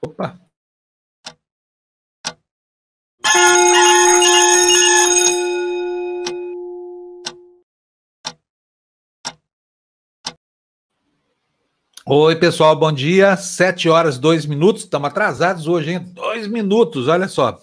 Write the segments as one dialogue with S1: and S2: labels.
S1: Opa! Oi, pessoal, bom dia. Sete horas, dois minutos. Estamos atrasados hoje, hein? Dois minutos, olha só.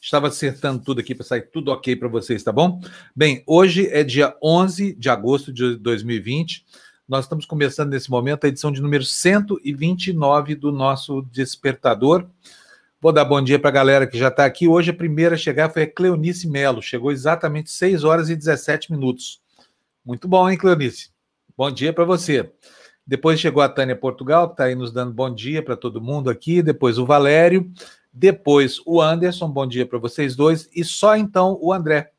S1: Estava acertando tudo aqui para sair tudo ok para vocês, tá bom? Bem, hoje é dia 11 de agosto de 2020. Nós estamos começando nesse momento a edição de número 129 do nosso Despertador. Vou dar bom dia para a galera que já está aqui. Hoje a primeira a chegar foi a Cleonice Melo. Chegou exatamente 6 horas e 17 minutos. Muito bom, hein, Cleonice? Bom dia para você. Depois chegou a Tânia Portugal, que está aí nos dando bom dia para todo mundo aqui. Depois o Valério. Depois o Anderson, bom dia para vocês dois. E só então o André,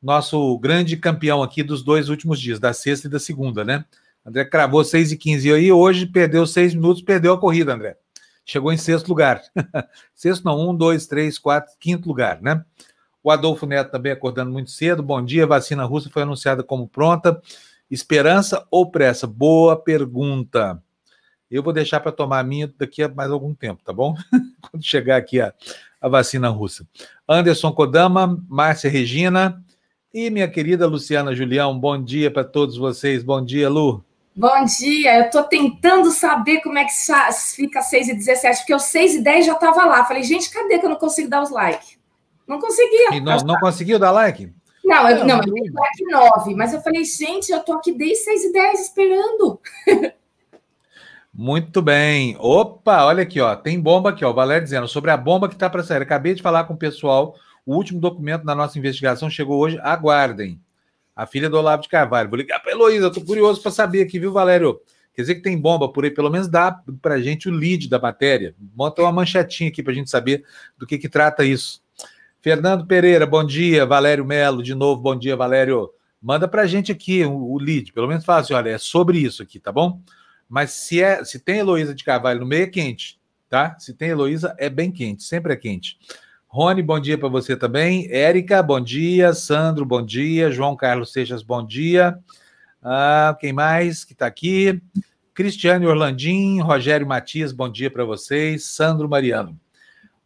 S1: nosso grande campeão aqui dos dois últimos dias, da sexta e da segunda, né? André cravou 6 e 15 aí, hoje perdeu 6 minutos, perdeu a corrida, André. Chegou em sexto lugar. sexto não, um, dois, três, quatro, quinto lugar, né? O Adolfo Neto também acordando muito cedo. Bom dia, vacina russa foi anunciada como pronta. Esperança ou pressa? Boa pergunta. Eu vou deixar para tomar a minha daqui a mais algum tempo, tá bom? Quando chegar aqui a, a vacina russa. Anderson Kodama, Márcia Regina e minha querida Luciana Julião. Bom dia para todos vocês. Bom dia, Lu.
S2: Bom dia, eu estou tentando saber como é que fica 6 e 17, porque o 6 e 10 já estava lá. Falei, gente, cadê que eu não consigo dar os likes? Não conseguia.
S1: E não, não conseguiu dar like?
S2: Não, eu, não, eu dei like 9, mas eu falei, gente, eu estou aqui desde 6 e 10 esperando.
S1: Muito bem. Opa, olha aqui, ó. Tem bomba aqui, ó. O Valério dizendo sobre a bomba que está para sair. Acabei de falar com o pessoal. O último documento da nossa investigação chegou hoje. Aguardem a filha do Olavo de Carvalho. Vou ligar para Heloísa, estou curioso para saber aqui, viu, Valério? Quer dizer que tem bomba por aí, pelo menos dá para a gente o lead da matéria. Monta uma manchetinha aqui para a gente saber do que, que trata isso. Fernando Pereira, bom dia. Valério Melo, de novo, bom dia, Valério. Manda para a gente aqui o, o lead, pelo menos fala assim, olha, é sobre isso aqui, tá bom? Mas se, é, se tem Heloísa de Carvalho no meio, é quente, tá? Se tem Heloísa, é bem quente, sempre é quente. Rony, bom dia para você também. Érica, bom dia. Sandro, bom dia. João Carlos Seixas, bom dia. Ah, quem mais que está aqui? Cristiane Orlandim, Rogério Matias, bom dia para vocês. Sandro Mariano.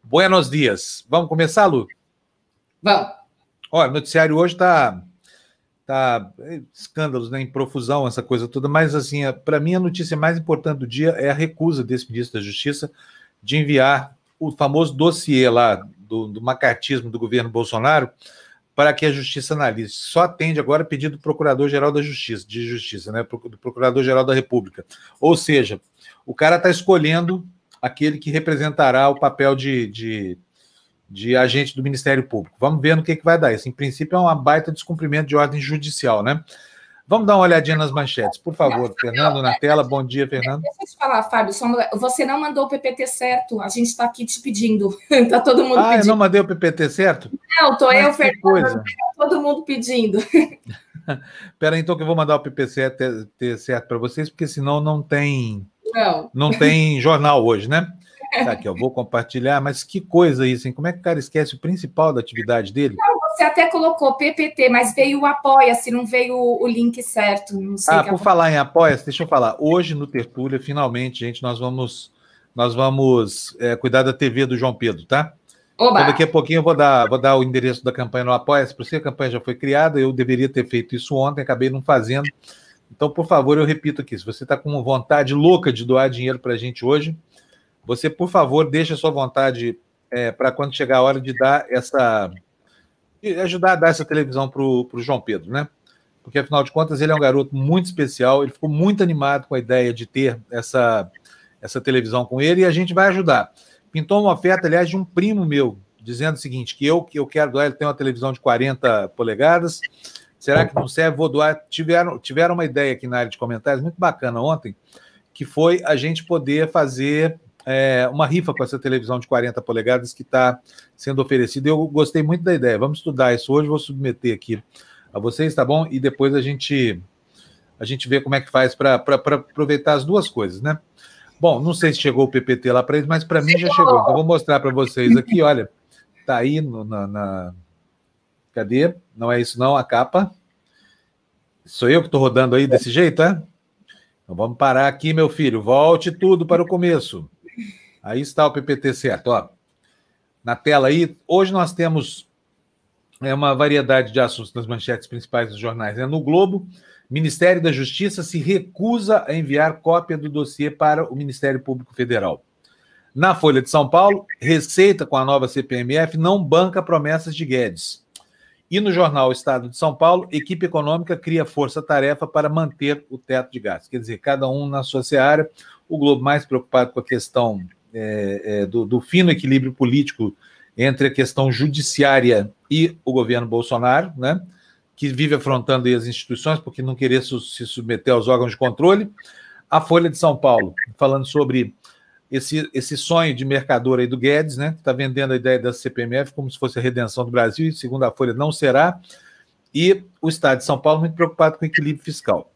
S1: Buenos dias. Vamos começar, Lu?
S2: Vamos.
S1: Olha, o noticiário hoje está tá escândalos, né, em profusão, essa coisa toda, mas assim, para mim a notícia mais importante do dia é a recusa desse ministro da Justiça de enviar o famoso dossiê lá do, do macartismo do governo Bolsonaro para que a justiça analise. Só atende agora pedido do Procurador-Geral da Justiça, de Justiça, né? Do Procurador-Geral da República. Ou seja, o cara está escolhendo aquele que representará o papel de, de, de, agente do Ministério Público. Vamos ver no que, que vai dar. Isso, em princípio, é uma baita descumprimento de ordem judicial, né? Vamos dar uma olhadinha nas manchetes, por favor. Fernando na tela. Bom dia, Fernando.
S2: Deixa eu te falar, Fábio. Você não mandou o PPT certo. A gente está aqui te pedindo. Está todo mundo
S1: ah,
S2: pedindo. Ah,
S1: eu não mandei o PPT certo?
S2: Não, estou eu, Fernando. Coisa. Tá todo mundo pedindo.
S1: Espera então que eu vou mandar o PPT certo para vocês, porque senão não tem... Não. Não tem jornal hoje, né? Tá aqui, eu vou compartilhar, mas que coisa isso, hein? Como é que o cara esquece o principal da atividade dele?
S2: Não, você até colocou PPT, mas veio o Apoia-se, não veio o link certo.
S1: ah, por falar em Apoia-se, deixa eu falar. Hoje no Tertúlia, finalmente, gente, nós vamos nós vamos é, cuidar da TV do João Pedro, tá? Então, daqui a pouquinho eu vou dar, vou dar o endereço da campanha no Apoia-se para você. A campanha já foi criada, eu deveria ter feito isso ontem, acabei não fazendo. Então, por favor, eu repito aqui: se você está com vontade louca de doar dinheiro para a gente hoje, você, por favor, deixe a sua vontade é, para quando chegar a hora de dar essa. De ajudar a dar essa televisão para o João Pedro, né? Porque, afinal de contas, ele é um garoto muito especial, ele ficou muito animado com a ideia de ter essa, essa televisão com ele e a gente vai ajudar. Pintou uma oferta, aliás, de um primo meu, dizendo o seguinte: que eu que eu quero doar, ele tem uma televisão de 40 polegadas. Será que não serve? Vou doar. Tiveram, tiveram uma ideia aqui na área de comentários muito bacana ontem, que foi a gente poder fazer é, uma rifa com essa televisão de 40 polegadas que está sendo oferecida. Eu gostei muito da ideia. Vamos estudar isso hoje, vou submeter aqui a vocês, tá bom? E depois a gente a gente vê como é que faz para aproveitar as duas coisas, né? Bom, não sei se chegou o PPT lá para eles, mas para mim já chegou. Então vou mostrar para vocês aqui, olha, tá aí no, na, na, Cadê? Não é isso não, a capa. Sou eu que estou rodando aí desse jeito, é? Então vamos parar aqui, meu filho. Volte tudo para o começo. Aí está o PPT certo, ó. Na tela aí, hoje nós temos é, uma variedade de assuntos nas manchetes principais dos jornais. É no Globo, Ministério da Justiça se recusa a enviar cópia do dossiê para o Ministério Público Federal. Na Folha de São Paulo, Receita com a nova CPMF não banca promessas de Guedes. E no jornal Estado de São Paulo, equipe econômica cria força-tarefa para manter o teto de gastos. Quer dizer, cada um na sua seara. O Globo mais preocupado com a questão é, é, do, do fino equilíbrio político entre a questão judiciária e o governo Bolsonaro, né? que vive afrontando as instituições porque não querer se submeter aos órgãos de controle. A Folha de São Paulo, falando sobre esse, esse sonho de mercador aí do Guedes, né? Que está vendendo a ideia da CPMF como se fosse a redenção do Brasil, e segundo a Folha, não será. E o Estado de São Paulo muito preocupado com o equilíbrio fiscal.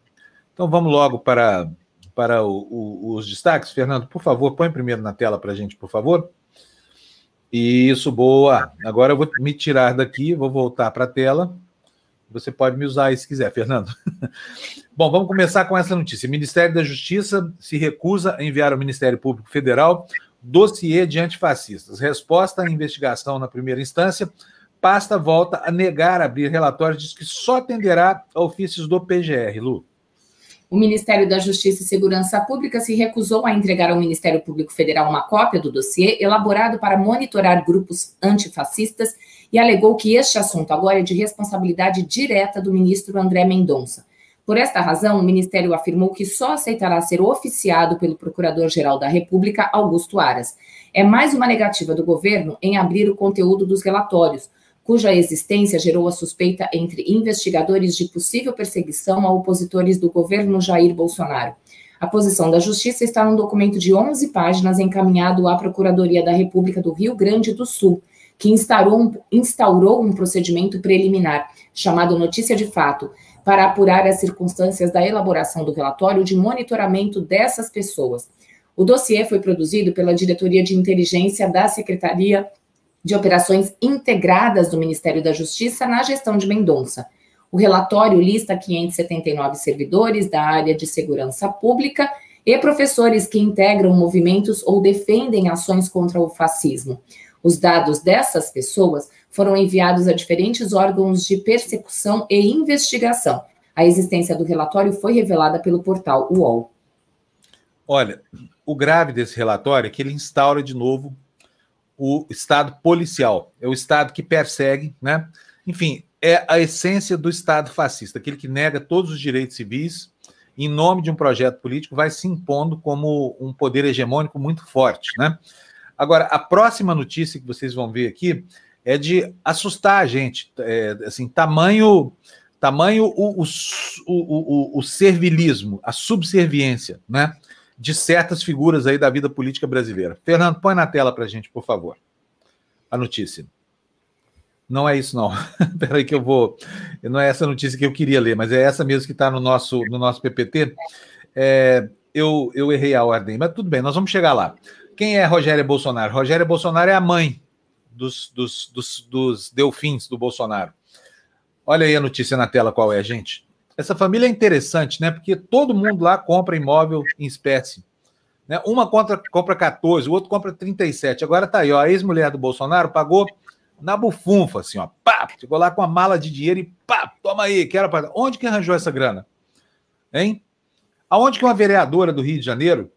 S1: Então vamos logo para, para o, o, os destaques. Fernando, por favor, põe primeiro na tela para a gente, por favor. Isso, boa. Agora eu vou me tirar daqui, vou voltar para a tela. Você pode me usar aí se quiser, Fernando. Bom, vamos começar com essa notícia. Ministério da Justiça se recusa a enviar ao Ministério Público Federal dossiê de antifascistas. Resposta à investigação na primeira instância, pasta volta a negar abrir relatório, diz que só atenderá a ofícios do PGR, Lu.
S2: O Ministério da Justiça e Segurança Pública se recusou a entregar ao Ministério Público Federal uma cópia do dossiê elaborado para monitorar grupos antifascistas e alegou que este assunto agora é de responsabilidade direta do ministro André Mendonça. Por esta razão, o Ministério afirmou que só aceitará ser oficiado pelo Procurador-Geral da República, Augusto Aras. É mais uma negativa do governo em abrir o conteúdo dos relatórios, cuja existência gerou a suspeita entre investigadores de possível perseguição a opositores do governo Jair Bolsonaro. A posição da Justiça está num documento de 11 páginas encaminhado à Procuradoria da República do Rio Grande do Sul, que instaurou instaurou um procedimento preliminar, chamado Notícia de Fato, para apurar as circunstâncias da elaboração do relatório de monitoramento dessas pessoas. O dossiê foi produzido pela Diretoria de Inteligência da Secretaria de Operações Integradas do Ministério da Justiça na gestão de Mendonça. O relatório lista 579 servidores da área de segurança pública e professores que integram movimentos ou defendem ações contra o fascismo. Os dados dessas pessoas foram enviados a diferentes órgãos de persecução e investigação. A existência do relatório foi revelada pelo portal UOL.
S1: Olha, o grave desse relatório é que ele instaura de novo o Estado policial. É o Estado que persegue, né? Enfim, é a essência do Estado fascista, aquele que nega todos os direitos civis em nome de um projeto político, vai se impondo como um poder hegemônico muito forte, né? Agora, a próxima notícia que vocês vão ver aqui é de assustar a gente, é, assim, tamanho, tamanho o, o, o, o, servilismo, a subserviência, né? De certas figuras aí da vida política brasileira. Fernando, põe na tela para a gente, por favor, a notícia. Não é isso, não. Espera aí que eu vou. Não é essa notícia que eu queria ler, mas é essa mesmo que está no nosso, no nosso PPT. É, eu, eu errei a ordem, mas tudo bem, nós vamos chegar lá. Quem é Rogéria Bolsonaro? Rogéria Bolsonaro é a mãe dos, dos, dos, dos delfins do Bolsonaro. Olha aí a notícia na tela qual é, gente. Essa família é interessante, né? Porque todo mundo lá compra imóvel em espécie. Né? Uma compra, compra 14, o outro compra 37. Agora tá aí, ó, a ex-mulher do Bolsonaro pagou na bufunfa, assim, ó. Pá, chegou lá com a mala de dinheiro e pá, toma aí, quero pagar. Onde que arranjou essa grana? Hein? Aonde que uma vereadora do Rio de Janeiro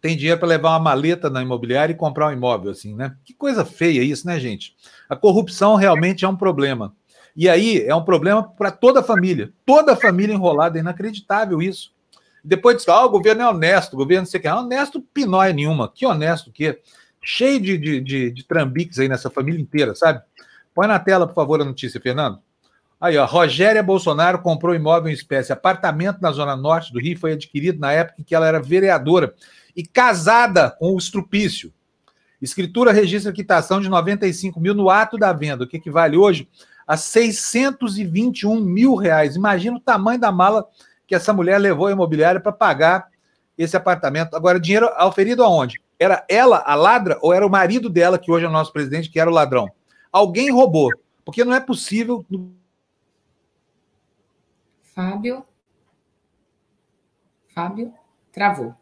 S1: tem dinheiro para levar uma maleta na imobiliária e comprar um imóvel, assim, né? Que coisa feia isso, né, gente? A corrupção realmente é um problema. E aí é um problema para toda a família. Toda a família enrolada, é inacreditável isso. Depois diz, ah, o governo é honesto, o governo não sei o que. É honesto pinóia nenhuma. Que honesto que Cheio de, de, de, de trambiques aí nessa família inteira, sabe? Põe na tela, por favor, a notícia, Fernando. Aí, ó, Rogéria Bolsonaro comprou imóvel em espécie. Apartamento na Zona Norte do Rio foi adquirido na época em que ela era vereadora e casada com o Estrupício. Escritura registra quitação de 95 mil no ato da venda, o que equivale hoje a 621 mil reais. Imagina o tamanho da mala que essa mulher levou à imobiliária para pagar esse apartamento. Agora, dinheiro auferido aonde? Era ela a ladra ou era o marido dela, que hoje é o nosso presidente, que era o ladrão? Alguém roubou. Porque não é possível.
S2: Fábio. Fábio, travou.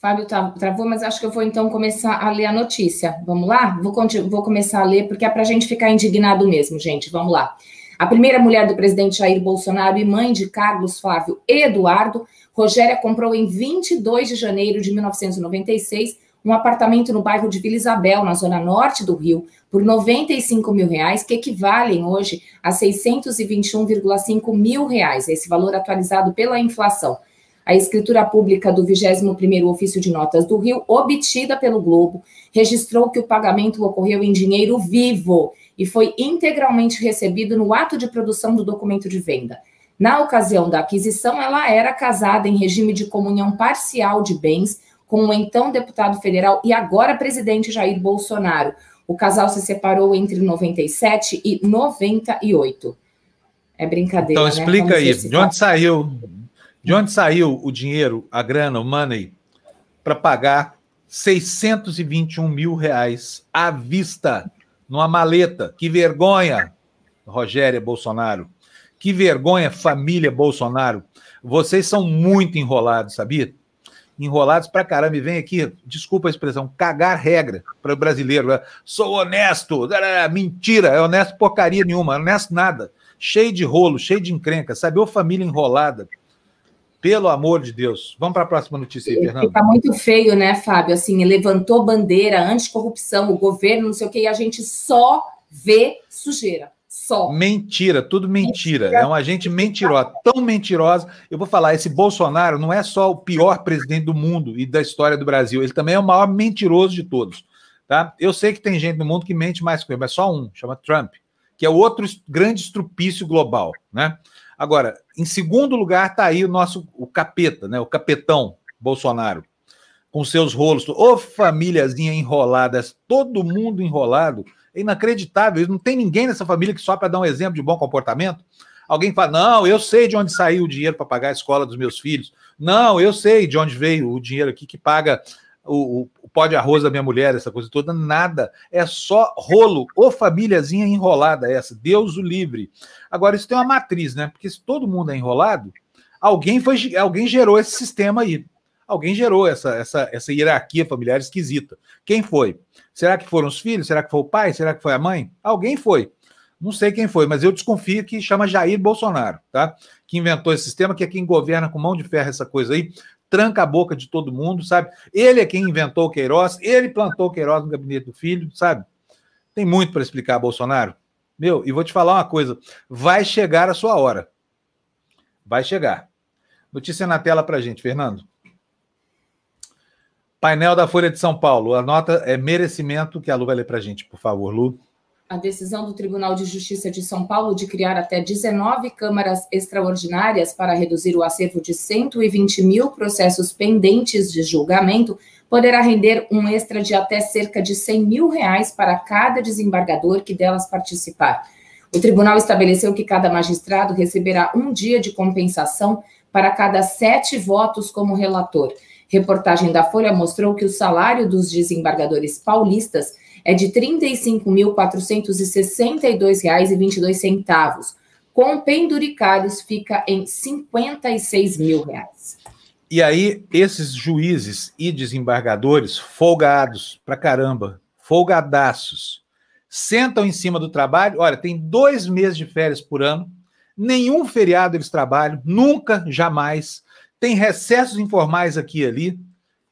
S2: Fábio travou, mas acho que eu vou então começar a ler a notícia. Vamos lá? Vou, vou começar a ler, porque é para a gente ficar indignado mesmo, gente. Vamos lá. A primeira mulher do presidente Jair Bolsonaro e mãe de Carlos Flávio Eduardo, Rogéria comprou em 22 de janeiro de 1996 um apartamento no bairro de Vila Isabel, na zona norte do Rio, por 95 mil reais, que equivalem hoje a 621,5 mil reais, esse valor atualizado pela inflação. A escritura pública do 21º Ofício de Notas do Rio, obtida pelo Globo, registrou que o pagamento ocorreu em dinheiro vivo e foi integralmente recebido no ato de produção do documento de venda. Na ocasião da aquisição, ela era casada em regime de comunhão parcial de bens com o então deputado federal e agora presidente Jair Bolsonaro. O casal se separou entre 97 e 98. É brincadeira.
S1: Então né? explica né? aí, de onde saiu de onde saiu o dinheiro, a grana, o money, para pagar 621 mil reais à vista, numa maleta? Que vergonha, Rogério Bolsonaro. Que vergonha, família Bolsonaro. Vocês são muito enrolados, sabia? Enrolados pra caramba. E vem aqui, desculpa a expressão, cagar regra para o brasileiro. Sou honesto. Mentira, é honesto porcaria nenhuma, honesto nada. Cheio de rolo, cheio de encrenca, sabe? Ô família enrolada. Pelo amor de Deus. Vamos para a próxima notícia aí, Fernando.
S2: Fica muito feio, né, Fábio? Assim, levantou bandeira anticorrupção, o governo, não sei o quê, e a gente só vê sujeira. Só.
S1: Mentira, tudo mentira. mentira. É uma gente mentirosa, tão mentirosa. Eu vou falar, esse Bolsonaro não é só o pior presidente do mundo e da história do Brasil, ele também é o maior mentiroso de todos. Tá? Eu sei que tem gente no mundo que mente mais que ele, mas só um, chama Trump, que é outro grande estrupício global, né? Agora, em segundo lugar está aí o nosso o capeta, né? O capetão Bolsonaro, com seus rolos. Ô, famíliazinha enrolada, todo mundo enrolado. É inacreditável. Não tem ninguém nessa família que só para dar um exemplo de bom comportamento. Alguém fala: não, eu sei de onde saiu o dinheiro para pagar a escola dos meus filhos. Não, eu sei de onde veio o dinheiro aqui que paga o, o, pó de arroz da minha mulher, essa coisa toda, nada. É só rolo, ou famíliazinha enrolada essa. Deus o livre. Agora, isso tem uma matriz, né? Porque se todo mundo é enrolado, alguém, foi, alguém gerou esse sistema aí. Alguém gerou essa, essa, essa hierarquia familiar esquisita. Quem foi? Será que foram os filhos? Será que foi o pai? Será que foi a mãe? Alguém foi. Não sei quem foi, mas eu desconfio que chama Jair Bolsonaro, tá? Que inventou esse sistema, que é quem governa com mão de ferro essa coisa aí, tranca a boca de todo mundo, sabe? Ele é quem inventou o Queiroz, ele plantou o Queiroz no gabinete do filho, sabe? Tem muito para explicar, Bolsonaro. Meu, e vou te falar uma coisa: vai chegar a sua hora. Vai chegar. Notícia na tela para gente, Fernando. Painel da Folha de São Paulo. A nota é merecimento que a Lu vai ler para gente, por favor, Lu
S2: a decisão do Tribunal de Justiça de São Paulo de criar até 19 câmaras extraordinárias para reduzir o acervo de 120 mil processos pendentes de julgamento poderá render um extra de até cerca de 100 mil reais para cada desembargador que delas participar. O tribunal estabeleceu que cada magistrado receberá um dia de compensação para cada sete votos como relator. Reportagem da Folha mostrou que o salário dos desembargadores paulistas é de R$ 35.462,22. Com penduricários, fica em 56 mil reais.
S1: E aí, esses juízes e desembargadores, folgados pra caramba, folgadaços, sentam em cima do trabalho. Olha, tem dois meses de férias por ano, nenhum feriado eles trabalham, nunca, jamais. Tem recessos informais aqui e ali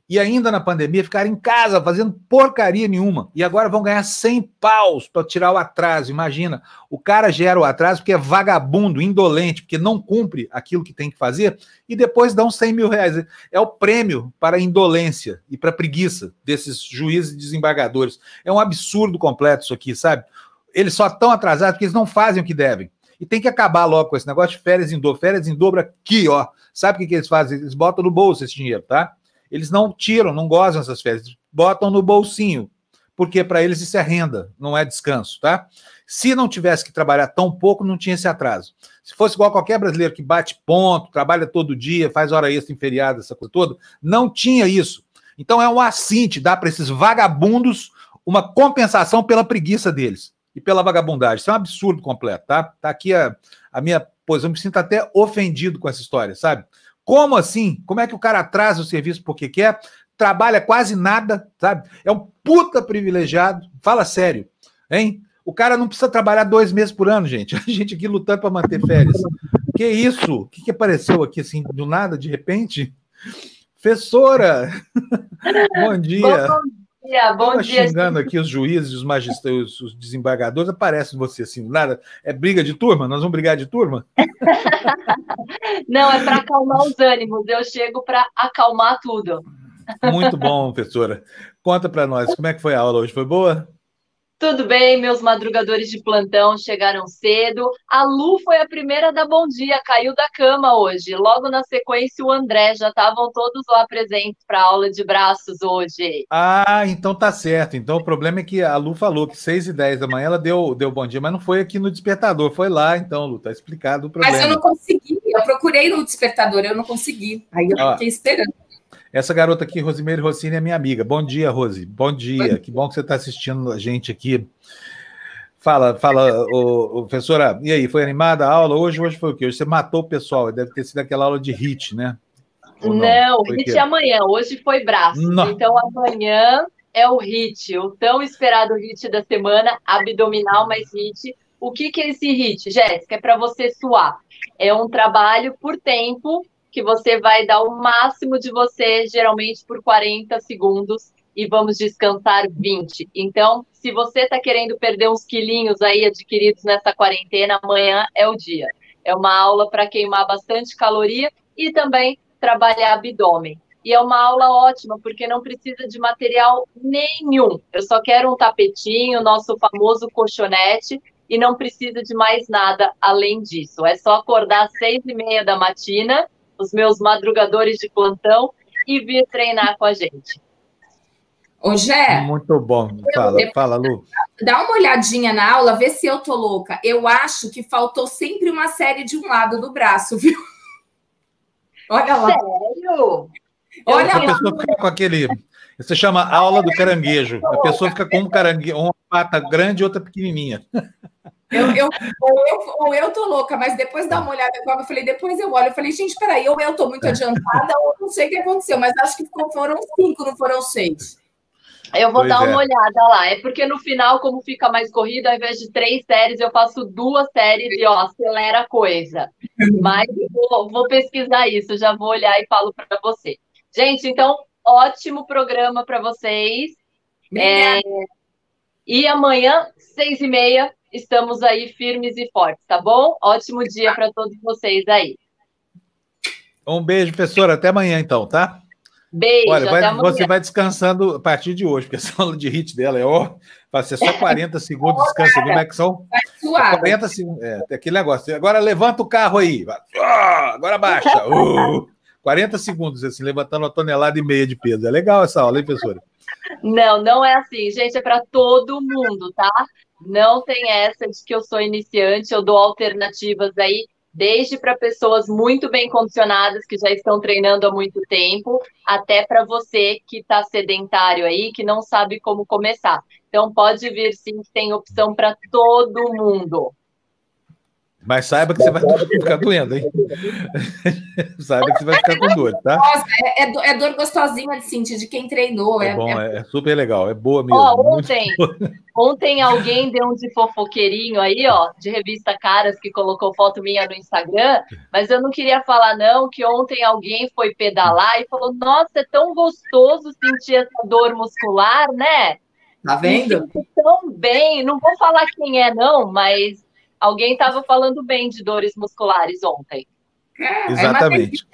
S1: e ainda na pandemia ficaram em casa fazendo porcaria nenhuma. E agora vão ganhar 100 paus para tirar o atraso. Imagina, o cara gera o atraso porque é vagabundo, indolente, porque não cumpre aquilo que tem que fazer e depois dão 100 mil reais. É o prêmio para a indolência e para a preguiça desses juízes e desembargadores. É um absurdo completo isso aqui, sabe? Eles só estão atrasados porque eles não fazem o que devem. E tem que acabar logo com esse negócio de férias em dobro. Férias em dobro aqui, ó. Sabe o que, que eles fazem? Eles botam no bolso esse dinheiro, tá? Eles não tiram, não gozam essas férias, botam no bolsinho, porque para eles isso é renda, não é descanso, tá? Se não tivesse que trabalhar tão pouco, não tinha esse atraso. Se fosse igual qualquer brasileiro que bate ponto, trabalha todo dia, faz hora extra em feriado, essa coisa toda, não tinha isso. Então é um assinte, dá para esses vagabundos uma compensação pela preguiça deles e pela vagabundagem. Isso é um absurdo completo, tá? Tá aqui a, a minha posição, me sinto até ofendido com essa história, sabe? Como assim? Como é que o cara atrasa o serviço porque quer? trabalha quase nada, sabe? É um puta privilegiado. Fala sério, hein? O cara não precisa trabalhar dois meses por ano, gente. A gente aqui lutando para manter férias. Que isso? O que, que apareceu aqui assim, do nada, de repente? Professora! Bom dia! Bom dia, bom dia. xingando aqui os juízes, os magistrados, os desembargadores, aparece você assim, nada. É briga de turma? Nós vamos brigar de turma?
S3: Não, é para acalmar os ânimos. Eu chego para acalmar tudo.
S1: Muito bom, professora. Conta para nós, como é que foi a aula hoje? Foi boa?
S3: Tudo bem, meus madrugadores de plantão chegaram cedo. A Lu foi a primeira da bom dia, caiu da cama hoje. Logo na sequência, o André já estavam todos lá presentes para a aula de braços hoje.
S1: Ah, então tá certo. Então o problema é que a Lu falou que 6 e 10 da manhã ela deu, deu bom dia, mas não foi aqui no despertador, foi lá, então, Lu, tá explicado o problema.
S2: Mas eu não consegui, eu procurei no despertador, eu não consegui. Aí eu fiquei esperando.
S1: Essa garota aqui, Rosimeire Rossini, é minha amiga. Bom dia, Rose. Bom dia. Que bom que você está assistindo a gente aqui. Fala, fala, ô, ô, professora. E aí, foi animada a aula hoje? Hoje foi o quê? Hoje você matou o pessoal. Deve ter sido aquela aula de HIT, né?
S3: Ou não, não HIT é amanhã. Hoje foi braço. Não. Então amanhã é o HIT, o tão esperado HIT da semana, abdominal mais HIT. O que, que é esse HIT, Jéssica? É para você suar. É um trabalho por tempo que você vai dar o máximo de você, geralmente por 40 segundos, e vamos descansar 20. Então, se você está querendo perder uns quilinhos aí adquiridos nessa quarentena, amanhã é o dia. É uma aula para queimar bastante caloria e também trabalhar abdômen. E é uma aula ótima, porque não precisa de material nenhum. Eu só quero um tapetinho, nosso famoso colchonete, e não precisa de mais nada além disso. É só acordar às seis e meia da matina os meus madrugadores de plantão e vir treinar com a gente.
S2: Ô, Gé.
S1: Muito bom. Fala, eu, fala, Lu.
S2: Dá uma olhadinha na aula, vê se eu tô louca. Eu acho que faltou sempre uma série de um lado do braço, viu?
S3: Olha lá. Sério?
S1: Olha a lá. pessoa fica com aquele. Você chama aula do caranguejo. A pessoa fica com um caranguejo, uma pata grande e outra pequenininha.
S2: Eu, eu, ou, eu, ou eu tô louca, mas depois dá uma olhada eu falei, depois eu olho. Eu falei, gente, peraí, ou eu tô muito adiantada, ou não sei o que aconteceu, mas acho que foram cinco, não foram seis.
S3: Eu vou pois dar é. uma olhada lá. É porque no final, como fica mais corrido, ao invés de três séries, eu faço duas séries e ó, acelera a coisa. Mas vou, vou pesquisar isso, já vou olhar e falo para você. Gente, então, ótimo programa para vocês. É, e amanhã, seis e meia, estamos aí firmes e fortes, tá bom? Ótimo dia para todos vocês aí.
S1: Um beijo, professora. Até amanhã, então, tá?
S3: Beijo.
S1: Olha, vai, você vai descansando a partir de hoje, porque essa aula de hit dela é ó, vai ser só 40 segundos de descanso. Como é que são? 40 segundos. É, aquele negócio. Agora levanta o carro aí. Agora baixa. Uh, 40 segundos, assim, levantando uma tonelada e meia de peso. É legal essa aula, hein, professora?
S3: Não, não é assim, gente, é para todo mundo, tá? Não tem essa de que eu sou iniciante, eu dou alternativas aí, desde para pessoas muito bem condicionadas que já estão treinando há muito tempo, até para você que está sedentário aí, que não sabe como começar. Então pode vir sim, que tem opção para todo mundo.
S1: Mas saiba que você vai ficar doendo, hein? saiba que você vai ficar com dor, tá?
S2: Nossa, é, é, é dor gostosinha de sentir de quem treinou.
S1: É, é bom, é, é, super legal, é boa mesmo.
S3: Ó, ontem, ontem alguém deu um de fofoqueirinho aí, ó, de revista Caras, que colocou foto minha no Instagram, mas eu não queria falar, não, que ontem alguém foi pedalar e falou: Nossa, é tão gostoso sentir essa dor muscular, né?
S2: Tá vendo?
S3: Tão bem, não vou falar quem é, não, mas Alguém estava falando bem de dores musculares ontem.
S1: É, Exatamente.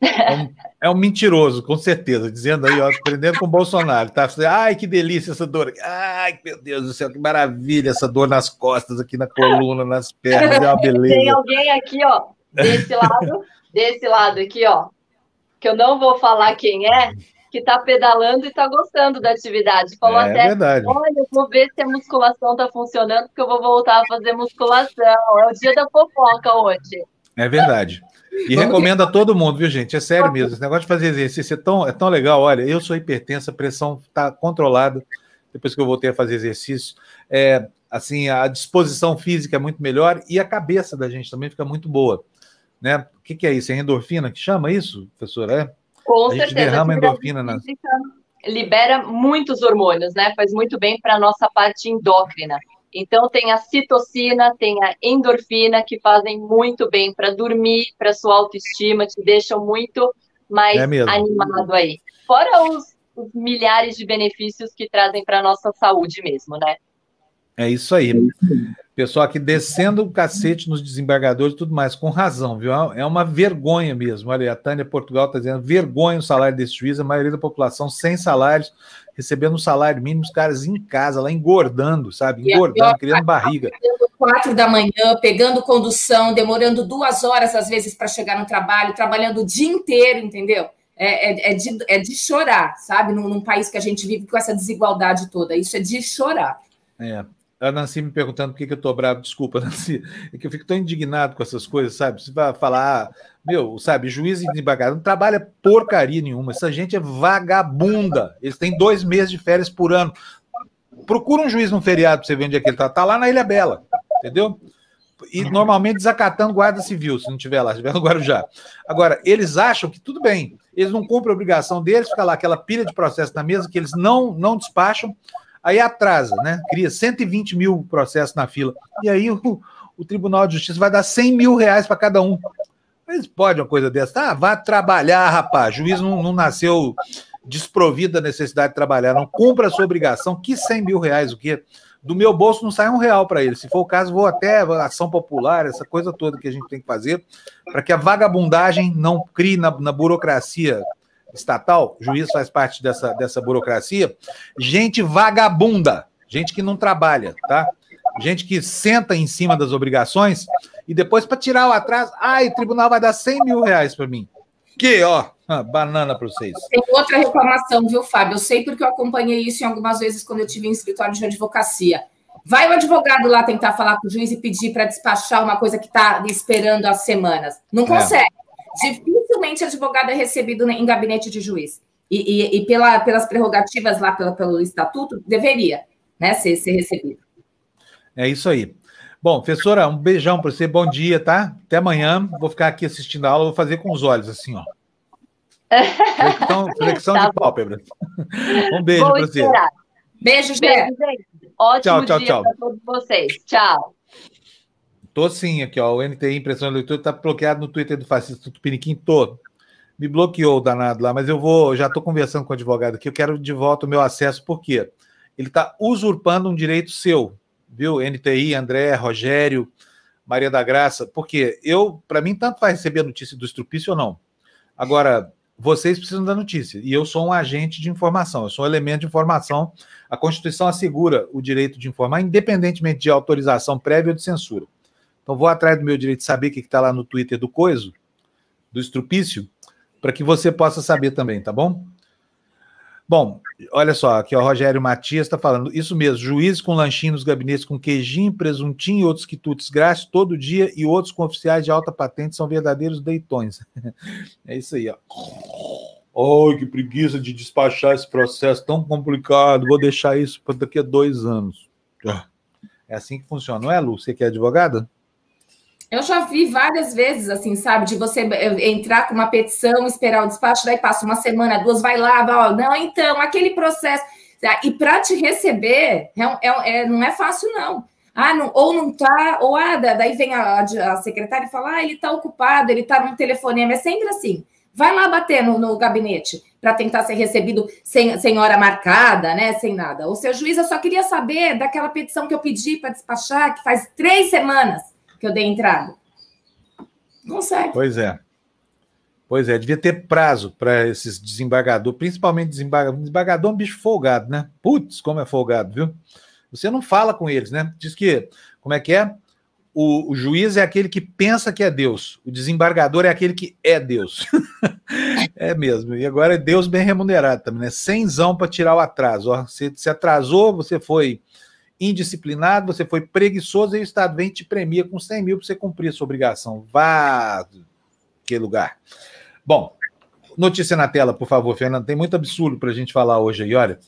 S1: É um, é um, mentiroso, com certeza, dizendo aí, ó, aprendendo com o Bolsonaro, tá? Ai, que delícia essa dor. Ai, meu Deus do céu, que maravilha essa dor nas costas, aqui na coluna, nas pernas, é uma beleza.
S3: Tem alguém aqui, ó, desse lado, desse lado aqui, ó, que eu não vou falar quem é, que está pedalando e está gostando da atividade. Falou é, até, verdade. olha, eu vou ver se a musculação está funcionando, porque eu vou voltar a fazer musculação. É o dia da fofoca hoje.
S1: É verdade. E recomendo a todo mundo, viu, gente? É sério mesmo. Esse negócio de fazer exercício é tão, é tão legal. Olha, eu sou hipertensa, a pressão está controlada depois que eu voltei a fazer exercício. É, assim, a disposição física é muito melhor e a cabeça da gente também fica muito boa. Né? O que, que é isso? É endorfina que chama isso, professora? É?
S3: Com certeza. Derrama endorfina na... libera muitos hormônios, né? Faz muito bem para a nossa parte endócrina. Então tem a citocina, tem a endorfina que fazem muito bem para dormir, para sua autoestima, te deixam muito mais é animado aí. Fora os, os milhares de benefícios que trazem para a nossa saúde mesmo, né?
S1: É isso aí. Pessoal aqui descendo o cacete nos desembargadores e tudo mais, com razão, viu? É uma vergonha mesmo. Olha, a Tânia Portugal está dizendo: vergonha o salário desse juiz, a maioria da população sem salários, recebendo um salário mínimo, os caras em casa, lá engordando, sabe? Engordando, criando barriga.
S2: Quatro da manhã, pegando condução, demorando duas horas às vezes para chegar no trabalho, trabalhando o dia inteiro, entendeu? É, é, é, de, é de chorar, sabe? Num, num país que a gente vive com essa desigualdade toda. Isso é de chorar.
S1: É, a Nancy me perguntando por que, que eu tô bravo, desculpa, Nancy, é que eu fico tão indignado com essas coisas, sabe? Você vai falar, meu, sabe, juiz e desembargador não trabalha porcaria nenhuma, essa gente é vagabunda, eles têm dois meses de férias por ano. Procura um juiz no feriado para você ver onde é que ele tá, tá lá na Ilha Bela, entendeu? E normalmente desacatando guarda civil, se não tiver lá, se tiver no Guarujá. Agora, eles acham que tudo bem, eles não cumprem a obrigação deles, fica lá aquela pilha de processo na mesa que eles não, não despacham, Aí atrasa, né? Cria 120 mil processos na fila. E aí o, o Tribunal de Justiça vai dar 100 mil reais para cada um. Mas pode uma coisa dessa? Ah, vá trabalhar, rapaz. Juiz não, não nasceu desprovido da necessidade de trabalhar, não cumpra a sua obrigação. Que 100 mil reais, o quê? Do meu bolso não sai um real para ele. Se for o caso, vou até ação popular, essa coisa toda que a gente tem que fazer, para que a vagabundagem não crie na, na burocracia estatal, juiz faz parte dessa, dessa burocracia, gente vagabunda, gente que não trabalha, tá? Gente que senta em cima das obrigações e depois para tirar o atraso, ai, o tribunal vai dar 100 mil reais para mim. Que, ó, banana para vocês.
S2: Tem outra reclamação, viu, Fábio? Eu sei porque eu acompanhei isso em algumas vezes quando eu tive em escritório de advocacia. Vai o advogado lá tentar falar com o juiz e pedir para despachar uma coisa que está esperando há semanas. Não é. consegue. É dificilmente advogado é recebido em gabinete de juiz. E, e, e pela, pelas prerrogativas lá pela, pelo estatuto, deveria né, ser, ser recebido.
S1: É isso aí. Bom, professora, um beijão para você, bom dia, tá? Até amanhã. Vou ficar aqui assistindo a aula, vou fazer com os olhos, assim, ó. Flexão, flexão tá de pálpebra. Um beijo para você.
S2: Beijo, Jé.
S3: Ótimo tchau, tchau, dia tchau. para todos vocês. Tchau.
S1: Tô sim, aqui, ó. O NTI Impressão de Leitura tá bloqueado no Twitter do fascista Tupiniquim todo. Me bloqueou o danado lá, mas eu vou, já estou conversando com o advogado aqui, eu quero de volta o meu acesso, por quê? Ele está usurpando um direito seu, viu? NTI, André, Rogério, Maria da Graça, porque eu, para mim, tanto faz receber a notícia do estrupício ou não. Agora, vocês precisam da notícia, e eu sou um agente de informação, eu sou um elemento de informação. A Constituição assegura o direito de informar, independentemente de autorização prévia ou de censura. Então vou atrás do meu direito de saber o que está lá no Twitter do Coiso, do Estrupício, para que você possa saber também, tá bom? Bom, olha só, aqui o Rogério Matias está falando, isso mesmo, juízes com lanchinho nos gabinetes com queijinho, presuntinho e outros quitutes grátis todo dia e outros com oficiais de alta patente são verdadeiros deitões. é isso aí, ó. Ai, que preguiça de despachar esse processo tão complicado, vou deixar isso para daqui a dois anos. É assim que funciona, não é, Lu? Você que é advogada?
S2: Eu já vi várias vezes, assim, sabe, de você eh, entrar com uma petição, esperar o despacho, daí passa uma semana, duas, vai lá, vai, não, então, aquele processo. Ah, e para te receber, é, é, é, não é fácil, não. Ah, não, ou não tá, ou ah, daí vem a, a secretária e fala, ah, ele está ocupado, ele está num telefonema, é sempre assim. Vai lá bater no, no gabinete para tentar ser recebido sem, sem hora marcada, né? Sem nada. Ou juiz, eu só queria saber daquela petição que eu pedi para despachar, que faz três semanas que eu dei entrada. Não consegue.
S1: Pois é. Pois é, devia ter prazo para esses desembargadores, principalmente desembargador. Desembargador é um bicho folgado, né? Putz, como é folgado, viu? Você não fala com eles, né? Diz que, como é que é? O, o juiz é aquele que pensa que é Deus, o desembargador é aquele que é Deus. é mesmo. E agora é Deus bem remunerado também, né? Cenzão para tirar o atraso. Ó, você se atrasou, você foi indisciplinado, você foi preguiçoso e o Estado vem e te premia com 100 mil para você cumprir a sua obrigação. Vá que lugar. Bom, notícia na tela, por favor, Fernando. Tem muito absurdo para a gente falar hoje aí, olha.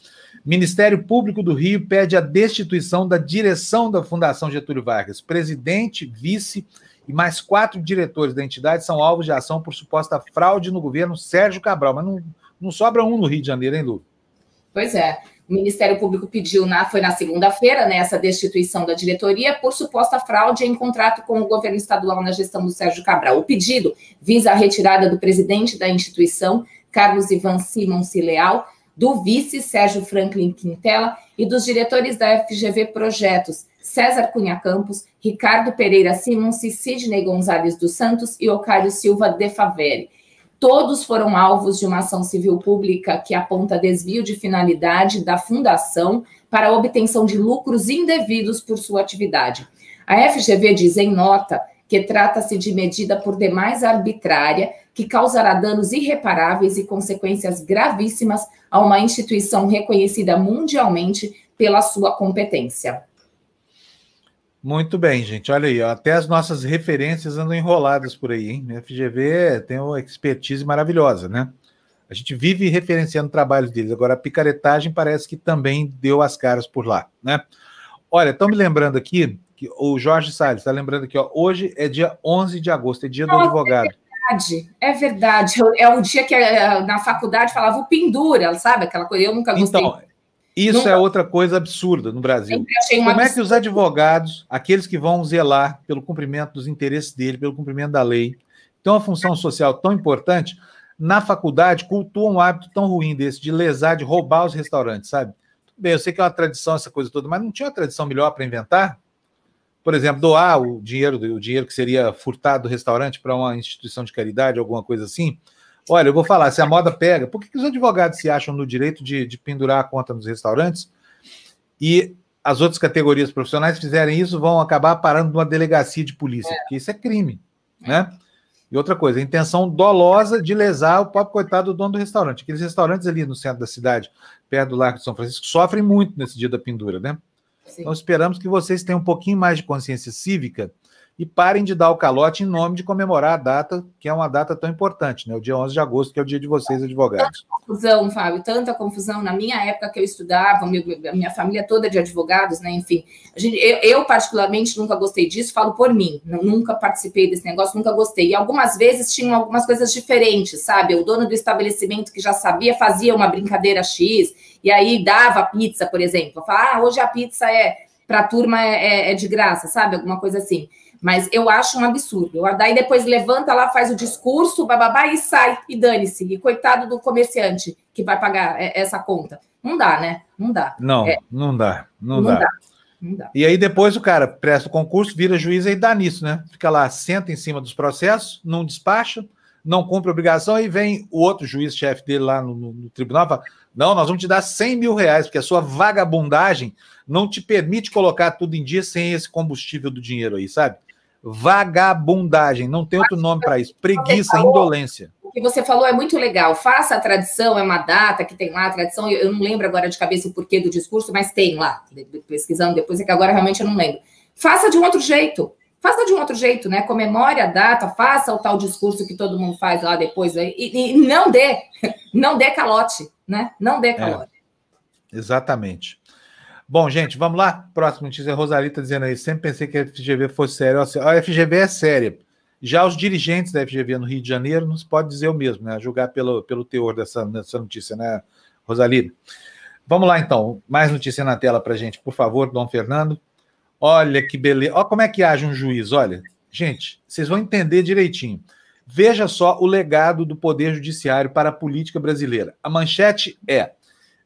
S1: Ministério Público do Rio pede a destituição da direção da Fundação Getúlio Vargas. Presidente, vice e mais quatro diretores da entidade são alvos de ação por suposta fraude no governo Sérgio Cabral. Mas não, não sobra um no Rio de Janeiro, hein, Lu?
S2: Pois é. O Ministério Público pediu, na, foi na segunda-feira, né, essa destituição da diretoria por suposta fraude em contrato com o governo estadual na gestão do Sérgio Cabral. O pedido visa a retirada do presidente da instituição, Carlos Ivan Simons Leal, do vice Sérgio Franklin Quintela e dos diretores da FGV Projetos, César Cunha Campos, Ricardo Pereira Simons, Sidney Gonzalez dos Santos e Ocário Silva de Faveri. Todos foram alvos de uma ação civil pública que aponta desvio de finalidade da fundação para obtenção de lucros indevidos por sua atividade. A FGV diz em nota que trata-se de medida por demais arbitrária que causará danos irreparáveis e consequências gravíssimas a uma instituição reconhecida mundialmente pela sua competência.
S1: Muito bem, gente. Olha aí, ó, até as nossas referências andam enroladas por aí, hein? A FGV tem uma expertise maravilhosa, né? A gente vive referenciando trabalhos deles. Agora, a picaretagem parece que também deu as caras por lá, né? Olha, estão me lembrando aqui que o Jorge Salles está lembrando aqui, ó, hoje é dia 11 de agosto, é dia do advogado.
S2: É verdade, é verdade. É o dia que eh, na faculdade falava o pendura, sabe? Aquela coisa, eu nunca gostei. Então,
S1: isso é outra coisa absurda no Brasil. Como é que os advogados, aqueles que vão zelar pelo cumprimento dos interesses dele, pelo cumprimento da lei, têm uma função social tão importante, na faculdade cultuam um hábito tão ruim desse, de lesar, de roubar os restaurantes, sabe? Bem, eu sei que é uma tradição essa coisa toda, mas não tinha uma tradição melhor para inventar? Por exemplo, doar o dinheiro, o dinheiro que seria furtado do restaurante para uma instituição de caridade, alguma coisa assim? Olha, eu vou falar, se a moda pega, por que, que os advogados se acham no direito de, de pendurar a conta nos restaurantes e as outras categorias profissionais fizerem isso, vão acabar parando numa delegacia de polícia, é. porque isso é crime, né? E outra coisa, a intenção dolosa de lesar o pobre coitado do dono do restaurante. Aqueles restaurantes ali no centro da cidade, perto do Largo de São Francisco, sofrem muito nesse dia da pendura, né? Sim. Então esperamos que vocês tenham um pouquinho mais de consciência cívica e parem de dar o calote em nome de comemorar a data, que é uma data tão importante, né? O dia 11 de agosto, que é o dia de vocês, advogados.
S2: Tanta confusão, Fábio, tanta confusão. Na minha época que eu estudava, a minha família toda de advogados, né? Enfim, gente, eu, eu, particularmente nunca gostei disso, falo por mim, nunca participei desse negócio, nunca gostei. E algumas vezes tinham algumas coisas diferentes, sabe? O dono do estabelecimento que já sabia fazia uma brincadeira X, e aí dava pizza, por exemplo. Falava, ah, hoje a pizza é para a turma é, é, é de graça, sabe? Alguma coisa assim. Mas eu acho um absurdo. Daí depois levanta lá, faz o discurso, bababá, e sai, e dane-se. E coitado do comerciante que vai pagar é, essa conta. Não dá, né? Não dá.
S1: Não, é. não dá. Não, não dá. dá. Não dá. E aí depois o cara presta o concurso, vira juiz e dá nisso, né? Fica lá, senta em cima dos processos, não despacha, não cumpre a obrigação, aí vem o outro juiz-chefe dele lá no, no, no tribunal e fala: não, nós vamos te dar 100 mil reais, porque a sua vagabundagem não te permite colocar tudo em dia sem esse combustível do dinheiro aí, sabe? Vagabundagem, não tem outro nome para isso. Preguiça, indolência.
S2: O que você falou é muito legal. Faça a tradição, é uma data que tem lá a tradição. Eu não lembro agora de cabeça o porquê do discurso, mas tem lá. Pesquisando depois, é que agora realmente eu não lembro. Faça de um outro jeito. Faça de um outro jeito, né? Comemore a data, faça o tal discurso que todo mundo faz lá depois. E, e não dê, não dê calote, né? Não dê é. calote.
S1: É, exatamente. Bom, gente, vamos lá. Próxima notícia, Rosalita dizendo aí, sempre pensei que a FGV fosse séria. A FGV é séria. Já os dirigentes da FGV no Rio de Janeiro não se pode dizer o mesmo, né? Julgar pelo, pelo teor dessa, dessa notícia, né, Rosalita? Vamos lá, então. Mais notícia na tela para gente, por favor, Dom Fernando. Olha que beleza. Olha como é que age um juiz, olha. Gente, vocês vão entender direitinho. Veja só o legado do Poder Judiciário para a política brasileira. A manchete é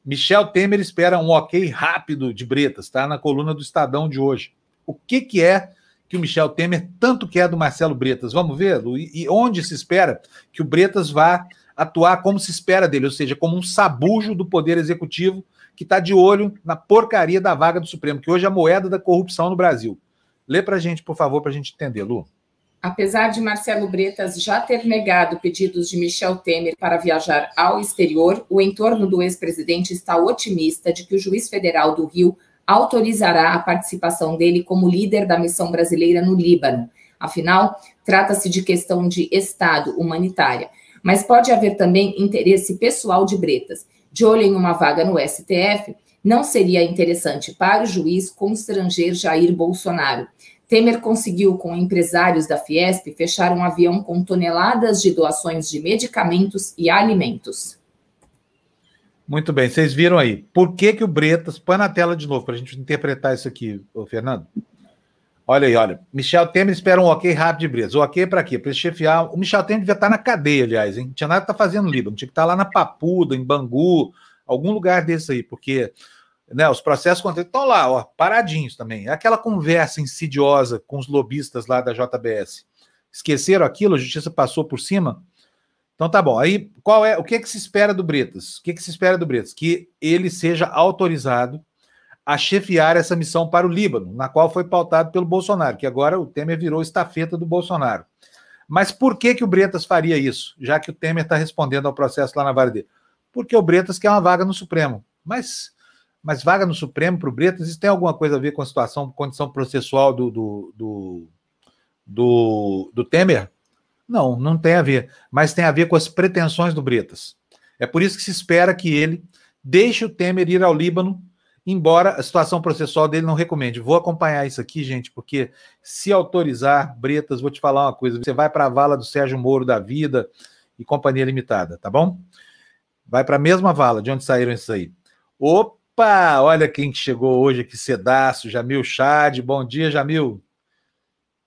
S1: Michel Temer espera um ok rápido de Bretas, tá? Na coluna do Estadão de hoje. O que, que é que o Michel Temer tanto quer do Marcelo Bretas? Vamos ver, Lu? E onde se espera que o Bretas vá atuar como se espera dele, ou seja, como um sabujo do Poder Executivo que está de olho na porcaria da vaga do Supremo, que hoje é a moeda da corrupção no Brasil. Lê para gente, por favor, para a gente entender, Lu.
S2: Apesar de Marcelo Bretas já ter negado pedidos de Michel Temer para viajar ao exterior, o entorno do ex-presidente está otimista de que o juiz federal do Rio autorizará a participação dele como líder da missão brasileira no Líbano. Afinal, trata-se de questão de Estado humanitária. Mas pode haver também interesse pessoal de Bretas. De olho em uma vaga no STF, não seria interessante para o juiz constranger Jair Bolsonaro. Temer conseguiu, com empresários da Fiesp, fechar um avião com toneladas de doações de medicamentos e alimentos.
S1: Muito bem, vocês viram aí. Por que, que o Bretas. Põe na tela de novo para a gente interpretar isso aqui, Fernando. Olha aí, olha. Michel Temer espera um ok rápido de Bretas. O ok para quê? Para chefiar. O Michel Temer devia estar na cadeia, aliás, hein? Não tinha nada que estar tá fazendo no Líbano. Tinha que estar lá na Papuda, em Bangu, algum lugar desse aí, porque né, os processos contra ele estão lá, ó, paradinhos também. É aquela conversa insidiosa com os lobistas lá da JBS. Esqueceram aquilo, a justiça passou por cima. Então tá bom. Aí, qual é o que, é que se espera do Bretas? O que, é que se espera do Bretas? Que ele seja autorizado a chefiar essa missão para o Líbano, na qual foi pautado pelo Bolsonaro, que agora o Temer virou estafeta do Bolsonaro. Mas por que, que o Bretas faria isso, já que o Temer está respondendo ao processo lá na vara dele? Porque o Bretas quer uma vaga no Supremo. Mas mas vaga no Supremo para o Bretas, isso tem alguma coisa a ver com a situação, condição processual do, do, do, do, do Temer? Não, não tem a ver. Mas tem a ver com as pretensões do Bretas. É por isso que se espera que ele deixe o Temer ir ao Líbano, embora a situação processual dele não recomende. Vou acompanhar isso aqui, gente, porque se autorizar, Bretas, vou te falar uma coisa: você vai para a vala do Sérgio Moro da vida e Companhia Limitada, tá bom? Vai para a mesma vala de onde saíram esses aí. Opa! Opa, olha quem chegou hoje aqui cedaço, Jamil Chad. Bom dia, Jamil.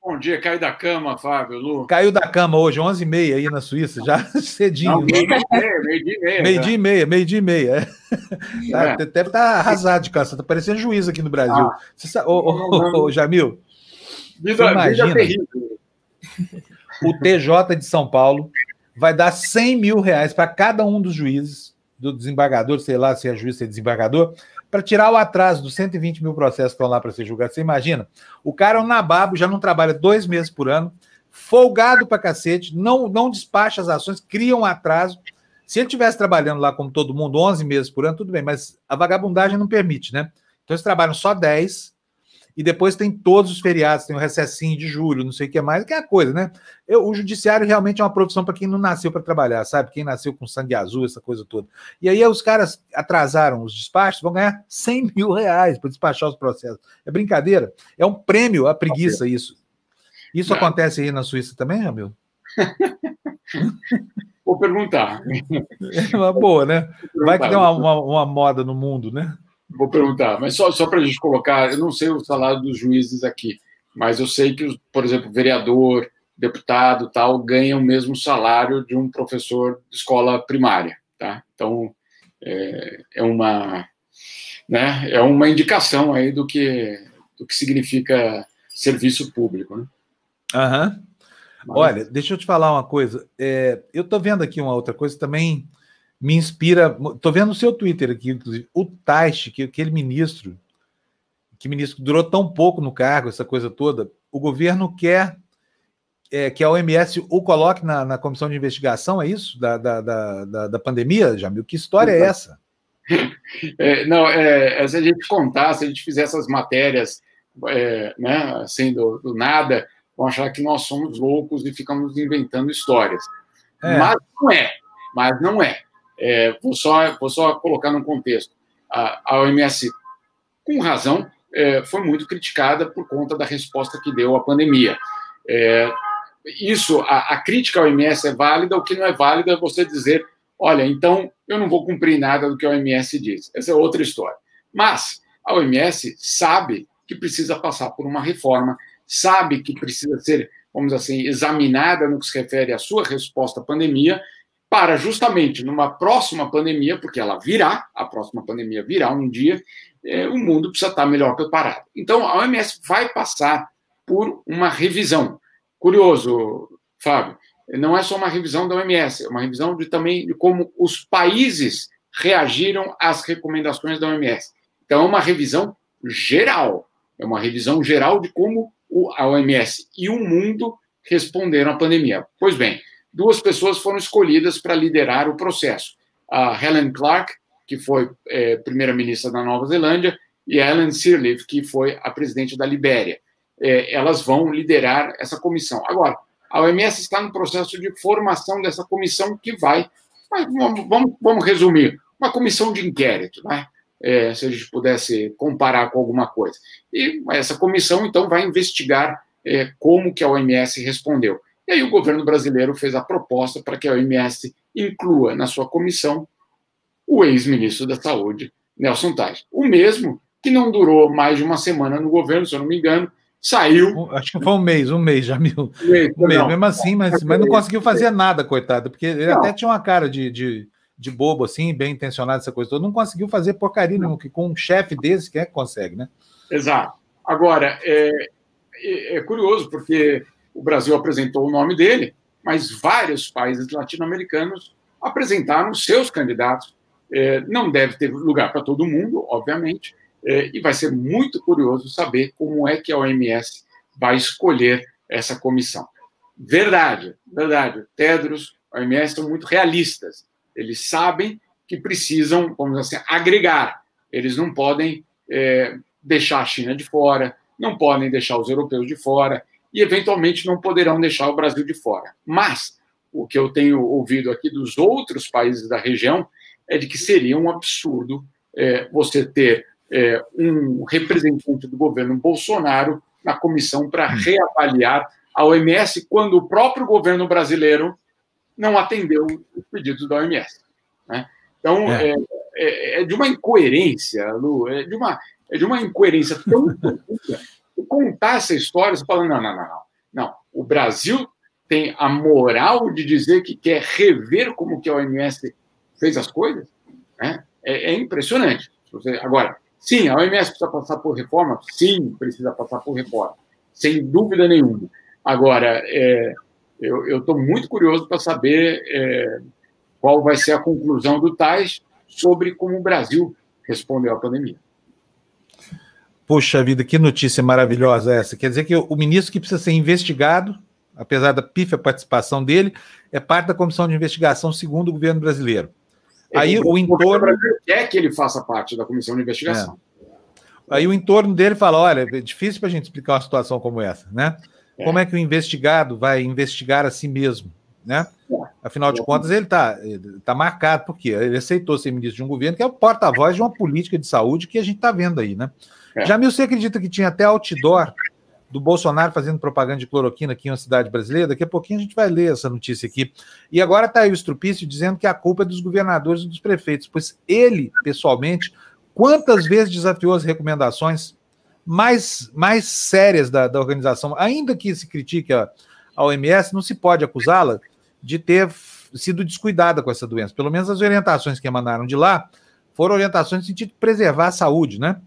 S4: Bom dia, caiu da cama, Fábio, Lu.
S1: Caiu da cama hoje, 11h30 aí na Suíça, já cedinho.
S4: meio dia e meia, meio dia e meia.
S1: Meio dia e meia, e. É. Tá, é. Deve estar tá arrasado de casa, tá parecendo juiz aqui no Brasil. Ah. Você ô, ô, ô, Jamil,
S4: vida, imagina, vida
S1: o TJ de São Paulo vai dar 100 mil reais para cada um dos juízes do desembargador, sei lá se é juiz, se é desembargador, para tirar o atraso dos 120 mil processos que estão lá para ser julgados. Você imagina? O cara é um nababo, já não trabalha dois meses por ano, folgado para cacete, não, não despacha as ações, cria um atraso. Se ele estivesse trabalhando lá como todo mundo, 11 meses por ano, tudo bem, mas a vagabundagem não permite, né? Então eles trabalham só 10, e depois tem todos os feriados, tem o recessinho de julho, não sei o que mais, que é a coisa, né? Eu, o judiciário realmente é uma profissão para quem não nasceu para trabalhar, sabe? Quem nasceu com sangue azul, essa coisa toda. E aí os caras atrasaram os despachos, vão ganhar 100 mil reais para despachar os processos. É brincadeira? É um prêmio à preguiça isso. Isso não. acontece aí na Suíça também, Ramil?
S4: Vou perguntar.
S1: É uma boa, né? Vai que tem uma, uma, uma moda no mundo, né?
S4: Vou perguntar, mas só, só para a gente colocar, eu não sei o salário dos juízes aqui, mas eu sei que, por exemplo, vereador, deputado, tal, ganham o mesmo salário de um professor de escola primária, tá? Então, é, é uma, né, é uma indicação aí do que, do que significa serviço público, né?
S1: Aham. Uhum. Olha, deixa eu te falar uma coisa. É, eu estou vendo aqui uma outra coisa também me inspira. Estou vendo o seu Twitter aqui, inclusive, o Taish, que aquele ministro, que ministro durou tão pouco no cargo, essa coisa toda, o governo quer é, que a OMS o coloque na, na, comissão de investigação, é isso? Da, da, da, da pandemia, Jamil? Que história é essa?
S4: É, não, é, se a gente contar, se a gente fizer essas matérias, é, né, assim, do, do, nada, vão achar que nós somos loucos e ficamos inventando histórias. É. Mas não é, mas não é. É, vou, só, vou só colocar num contexto. A, a OMS, com razão, é, foi muito criticada por conta da resposta que deu à pandemia. É, isso, a, a, crítica à OMS é válida, o que não é válido é você dizer, olha, então eu não vou cumprir nada do que a OMS diz. Essa é outra história. Mas a OMS sabe que precisa passar por uma reforma, sabe que precisa ser, vamos assim, examinada no que se refere à sua resposta à pandemia, para justamente numa próxima pandemia, porque ela virá, a próxima pandemia virá um dia, é, o mundo precisa estar melhor preparado. Então, a OMS vai passar por uma revisão. Curioso, Fábio, não é só uma revisão da OMS, é uma revisão de, também de como os países reagiram às recomendações da OMS. Então, é uma revisão geral, é uma revisão geral de como a OMS e o mundo responderam à pandemia. Pois bem, duas pessoas foram escolhidas para liderar o processo. A Helen Clark, que foi é, primeira-ministra da Nova Zelândia, e a Ellen Sirleaf, que foi a presidente da Libéria. É, elas vão liderar essa comissão. Agora, a OMS está no processo de formação dessa comissão que vai, vamos, vamos resumir, uma comissão de inquérito, né? é, se a gente pudesse comparar com alguma coisa. E essa comissão, então, vai investigar é, como que a OMS respondeu. E aí o governo brasileiro fez a proposta para que a OMS inclua na sua comissão o ex-ministro da Saúde, Nelson Tais. O mesmo que não durou mais de uma semana no governo, se eu não me engano, saiu.
S1: Acho que foi um mês, um mês, já mil. Um mês, um mês mesmo assim, mas, mas não conseguiu fazer nada, coitado, porque ele não. até tinha uma cara de, de, de, bobo, assim, bem intencionado, essa coisa toda. Não conseguiu fazer porcaria nenhuma, que com um chefe desse, quem é que consegue, né?
S4: Exato. Agora, é, é, é curioso, porque o Brasil apresentou o nome dele, mas vários países latino-americanos apresentaram seus candidatos. É, não deve ter lugar para todo mundo, obviamente, é, e vai ser muito curioso saber como é que a OMS vai escolher essa comissão. Verdade, verdade. Tedros, a OMS são muito realistas. Eles sabem que precisam, vamos dizer assim, agregar. Eles não podem é, deixar a China de fora, não podem deixar os europeus de fora e, eventualmente, não poderão deixar o Brasil de fora. Mas o que eu tenho ouvido aqui dos outros países da região é de que seria um absurdo é, você ter é, um representante do governo Bolsonaro na comissão para hum. reavaliar a OMS quando o próprio governo brasileiro não atendeu os pedidos da OMS. Né? Então, é. é. É, é, de uma incoerência, Lu, é de uma, é de uma incoerência tão contar essa história, você falando, não, não, não, não, não. O Brasil tem a moral de dizer que quer rever como que a OMS fez as coisas, né? é, é impressionante. Agora, Sim, a OMS precisa passar por reforma? Sim, precisa passar por reforma, sem dúvida nenhuma. Agora, é, eu estou muito curioso para saber é, qual vai ser a conclusão do TAIS sobre como o Brasil respondeu à pandemia.
S1: Puxa vida, que notícia maravilhosa essa. Quer dizer que o ministro que precisa ser investigado, apesar da pífia participação dele, é parte da comissão de investigação segundo o governo brasileiro. Aí o, o entorno.
S4: quer que ele faça parte da comissão de investigação. É.
S1: Aí o entorno dele fala: olha, é difícil para a gente explicar uma situação como essa, né? É. Como é que o investigado vai investigar a si mesmo, né? É. Afinal de contas, ele está tá marcado, porque ele aceitou ser ministro de um governo que é o porta-voz de uma política de saúde que a gente está vendo aí, né? É. Jamil, você acredita que tinha até outdoor do Bolsonaro fazendo propaganda de cloroquina aqui em uma cidade brasileira. Daqui a pouquinho a gente vai ler essa notícia aqui. E agora está aí o Estrupício dizendo que a culpa é dos governadores e dos prefeitos, pois ele, pessoalmente, quantas vezes desafiou as recomendações mais, mais sérias da, da organização, ainda que se critique a, a OMS, não se pode acusá-la de ter sido descuidada com essa doença. Pelo menos as orientações que emanaram de lá foram orientações no sentido de preservar a saúde, né?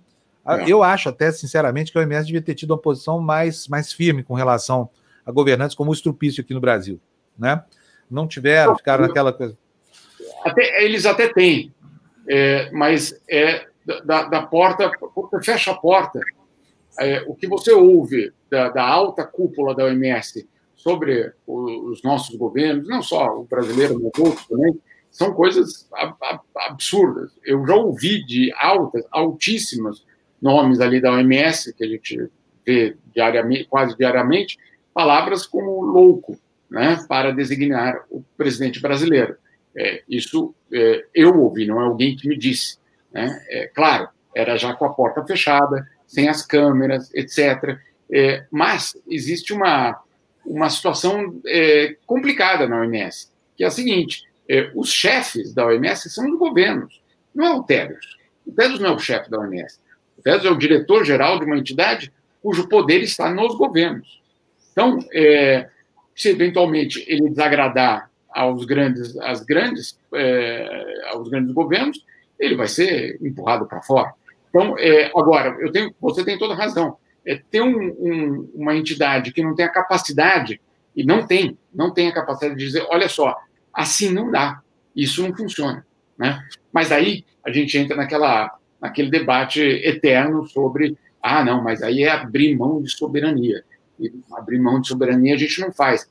S1: É. Eu acho até, sinceramente, que a OMS devia ter tido uma posição mais, mais firme com relação a governantes como o Estrupício aqui no Brasil. Né? Não tiveram, ficaram naquela coisa.
S4: Até, eles até têm, é, mas é da, da, porta, fecha a porta. É, o que você ouve da, da, alta cúpula da OMS sobre os nossos governos, não só o brasileiro, mas outros também, são coisas absurdas. Eu já ouvi de altas, altíssimas nomes ali da OMS, que a gente vê diariamente, quase diariamente, palavras como louco, né, para designar o presidente brasileiro. É, isso é, eu ouvi, não é alguém que me disse. Né? É, claro, era já com a porta fechada, sem as câmeras, etc. É, mas existe uma, uma situação é, complicada na OMS, que é a seguinte: é, os chefes da OMS são os governos, não é o Tedros. O Tedros não é o chefe da OMS. Tedros é o diretor-geral de uma entidade cujo poder está nos governos. Então, é, se eventualmente ele desagradar aos grandes, às grandes, é, aos grandes governos, ele vai ser empurrado para fora. Então, é, agora, eu tenho, você tem toda razão. É, ter um, um, uma entidade que não tem a capacidade, e não tem, não tem a capacidade de dizer, olha só, assim não dá, isso não funciona. Né? Mas aí a gente entra naquela naquele debate eterno sobre, ah, não, mas aí é abrir mão de soberania. E abrir mão de soberania a gente não faz,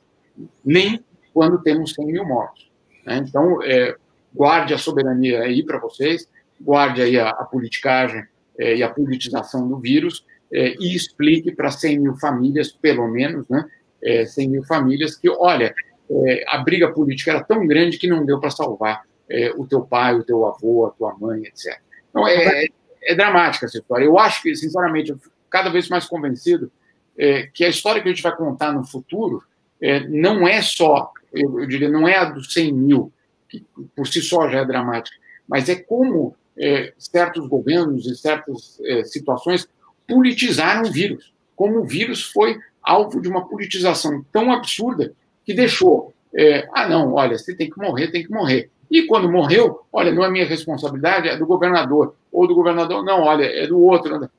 S4: nem quando temos 100 mil mortos. Né? Então, é, guarde a soberania aí para vocês, guarde aí a, a politicagem é, e a politização do vírus é, e explique para 100 mil famílias, pelo menos, né, é, 100 mil famílias, que, olha, é, a briga política era tão grande que não deu para salvar é, o teu pai, o teu avô, a tua mãe, etc. Então, é, é dramática essa história. Eu acho que, sinceramente, eu cada vez mais convencido é, que a história que a gente vai contar no futuro é, não é só, eu, eu, diria, não é a dos 100 mil, que por si só já é dramática, mas é como é, certos governos e certas é, situações politizaram o vírus. Como o vírus foi alvo de uma politização tão absurda que deixou, é, ah, não, olha, você tem que morrer, tem que morrer. E quando morreu, olha, não é minha responsabilidade, é do governador. Ou do governador, não, olha, é do outro.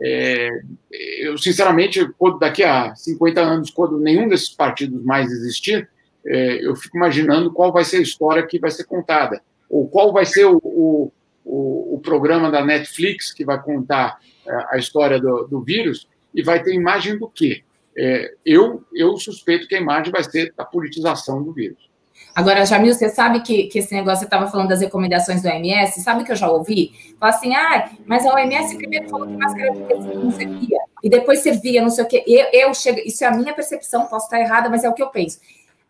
S4: É, eu, sinceramente, quando, daqui a 50 anos, quando nenhum desses partidos mais existir, é, eu fico imaginando qual vai ser a história que vai ser contada, ou qual vai ser o, o, o, o programa da Netflix que vai contar é, a história do, do, vírus, e vai ter imagem do quê? É, eu, eu suspeito que a imagem vai ser da politização do vírus.
S2: Agora, Jamil, você sabe que, que esse negócio, você estava falando das recomendações do OMS, sabe que eu já ouvi? Fala assim, ah, mas a OMS primeiro falou que máscara não servia, e depois servia, não sei o quê. Eu, eu chego, isso é a minha percepção, posso estar errada, mas é o que eu penso.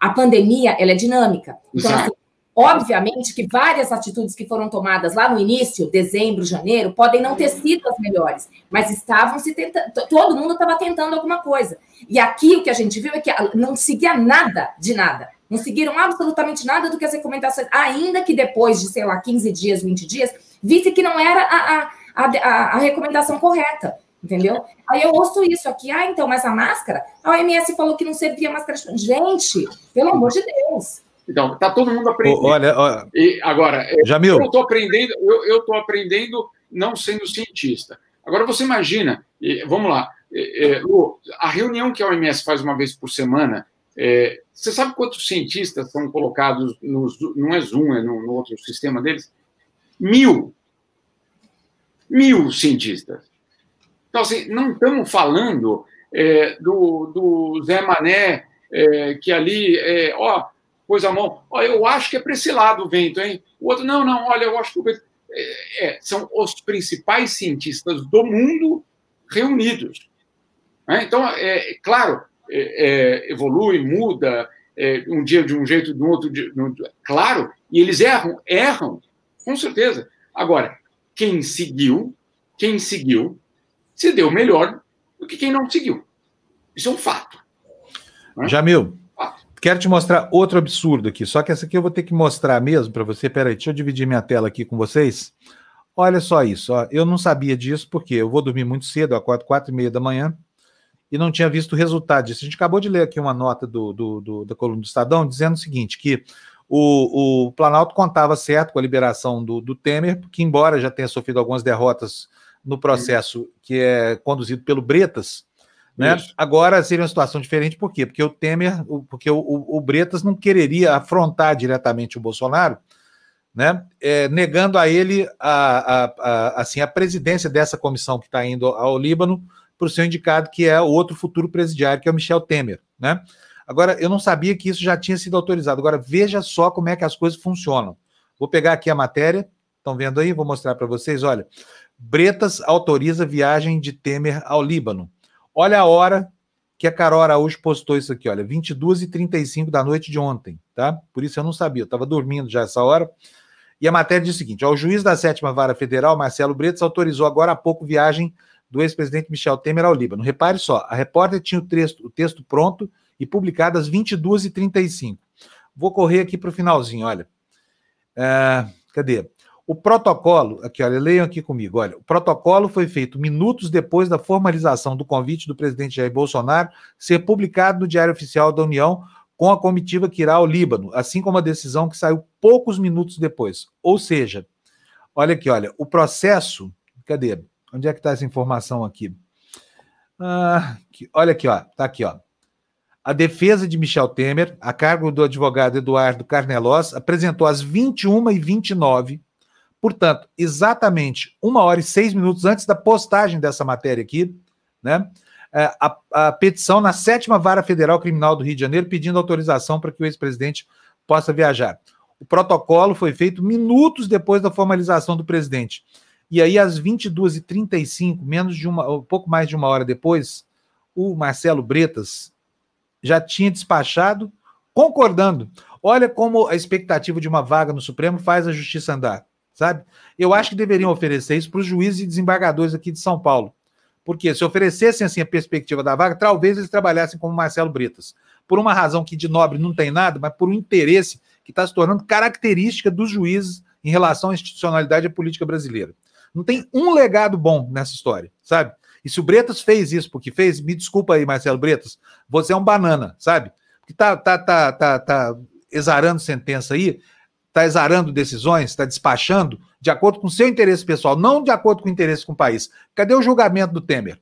S2: A pandemia, ela é dinâmica. Então, assim, obviamente que várias atitudes que foram tomadas lá no início, dezembro, janeiro, podem não ter sido as melhores, mas estavam se tentando, todo mundo estava tentando alguma coisa. E aqui o que a gente viu é que não seguia nada de nada. Não seguiram absolutamente nada do que as recomendações, ainda que depois de, sei lá, 15 dias, 20 dias, visse que não era a, a, a, a recomendação correta, entendeu? Aí eu ouço isso aqui, ah, então, mas a máscara? A OMS falou que não servia máscara. Gente, pelo amor de Deus.
S4: Então, tá todo mundo aprendendo.
S1: Olha, olha
S4: e agora, Jamil. eu estou aprendendo, eu, eu tô aprendendo não sendo cientista. Agora você imagina, vamos lá, a reunião que a OMS faz uma vez por semana é, você sabe quantos cientistas são colocados no não é Zoom, é no, no outro sistema deles? Mil. Mil cientistas. Então, assim, não estamos falando é, do, do Zé Mané, é, que ali, é, ó, pôs a mão, ó, eu acho que é para esse lado o vento, hein? O outro, não, não, olha, eu acho que o. É, é são os principais cientistas do mundo reunidos. Né? Então, é claro, é, é, evolui, muda, é, um dia de um jeito, do outro, de, claro, e eles erram, erram, com certeza. Agora, quem seguiu, quem seguiu, se deu melhor do que quem não seguiu. Isso é um fato.
S1: Né? Jamil, fato. quero te mostrar outro absurdo aqui, só que essa aqui eu vou ter que mostrar mesmo para você. Peraí, deixa eu dividir minha tela aqui com vocês. Olha só isso, ó. eu não sabia disso porque eu vou dormir muito cedo, às quatro e meia da manhã, e não tinha visto o resultado disso. A gente acabou de ler aqui uma nota do, do, do da coluna do Estadão dizendo o seguinte: que o, o Planalto contava certo com a liberação do, do Temer, que, embora já tenha sofrido algumas derrotas no processo que é conduzido pelo Bretas, né? Agora seria uma situação diferente, por quê? Porque o Temer, porque o, o, o Bretas não quereria afrontar diretamente o Bolsonaro, né? É, negando a ele a, a, a, assim, a presidência dessa comissão que está indo ao Líbano, para o seu indicado, que é o outro futuro presidiário, que é o Michel Temer, né? Agora, eu não sabia que isso já tinha sido autorizado. Agora, veja só como é que as coisas funcionam. Vou pegar aqui a matéria, estão vendo aí? Vou mostrar para vocês. Olha, Bretas autoriza viagem de Temer ao Líbano. Olha a hora que a Carol Araújo postou isso aqui, olha, 22h35 da noite de ontem, tá? Por isso eu não sabia, eu estava dormindo já essa hora. E a matéria diz o seguinte: ó, o juiz da sétima vara federal, Marcelo Bretas, autorizou agora há pouco viagem do ex-presidente Michel Temer ao Líbano. Repare só, a repórter tinha o texto, o texto pronto e publicado às 22h35. Vou correr aqui para o finalzinho, olha. É, cadê? O protocolo, aqui, olha, leiam aqui comigo, olha. O protocolo foi feito minutos depois da formalização do convite do presidente Jair Bolsonaro ser publicado no Diário Oficial da União com a comitiva que irá ao Líbano, assim como a decisão que saiu poucos minutos depois. Ou seja, olha aqui, olha, o processo, cadê? Onde é que está essa informação aqui? Ah, olha aqui, ó. Tá aqui, ó. A defesa de Michel Temer, a cargo do advogado Eduardo Carnelós, apresentou às 21h29, portanto, exatamente uma hora e seis minutos antes da postagem dessa matéria aqui, né? É, a, a petição na sétima vara federal criminal do Rio de Janeiro pedindo autorização para que o ex-presidente possa viajar. O protocolo foi feito minutos depois da formalização do presidente. E aí, às 22h35, menos de uma, um pouco mais de uma hora depois, o Marcelo Bretas já tinha despachado, concordando. Olha como a expectativa de uma vaga no Supremo faz a justiça andar. sabe? Eu acho que deveriam oferecer isso para os juízes e desembargadores aqui de São Paulo. Porque se oferecessem assim a perspectiva da vaga, talvez eles trabalhassem como Marcelo Bretas. Por uma razão que de nobre não tem nada, mas por um interesse que está se tornando característica dos juízes em relação à institucionalidade e política brasileira. Não tem um legado bom nessa história, sabe? E se o Bretas fez isso porque fez, me desculpa aí, Marcelo Bretas, você é um banana, sabe? Que tá, tá, tá, tá, tá exarando sentença aí, tá exarando decisões, está despachando de acordo com o seu interesse pessoal, não de acordo com o interesse com o país. Cadê o julgamento do Temer?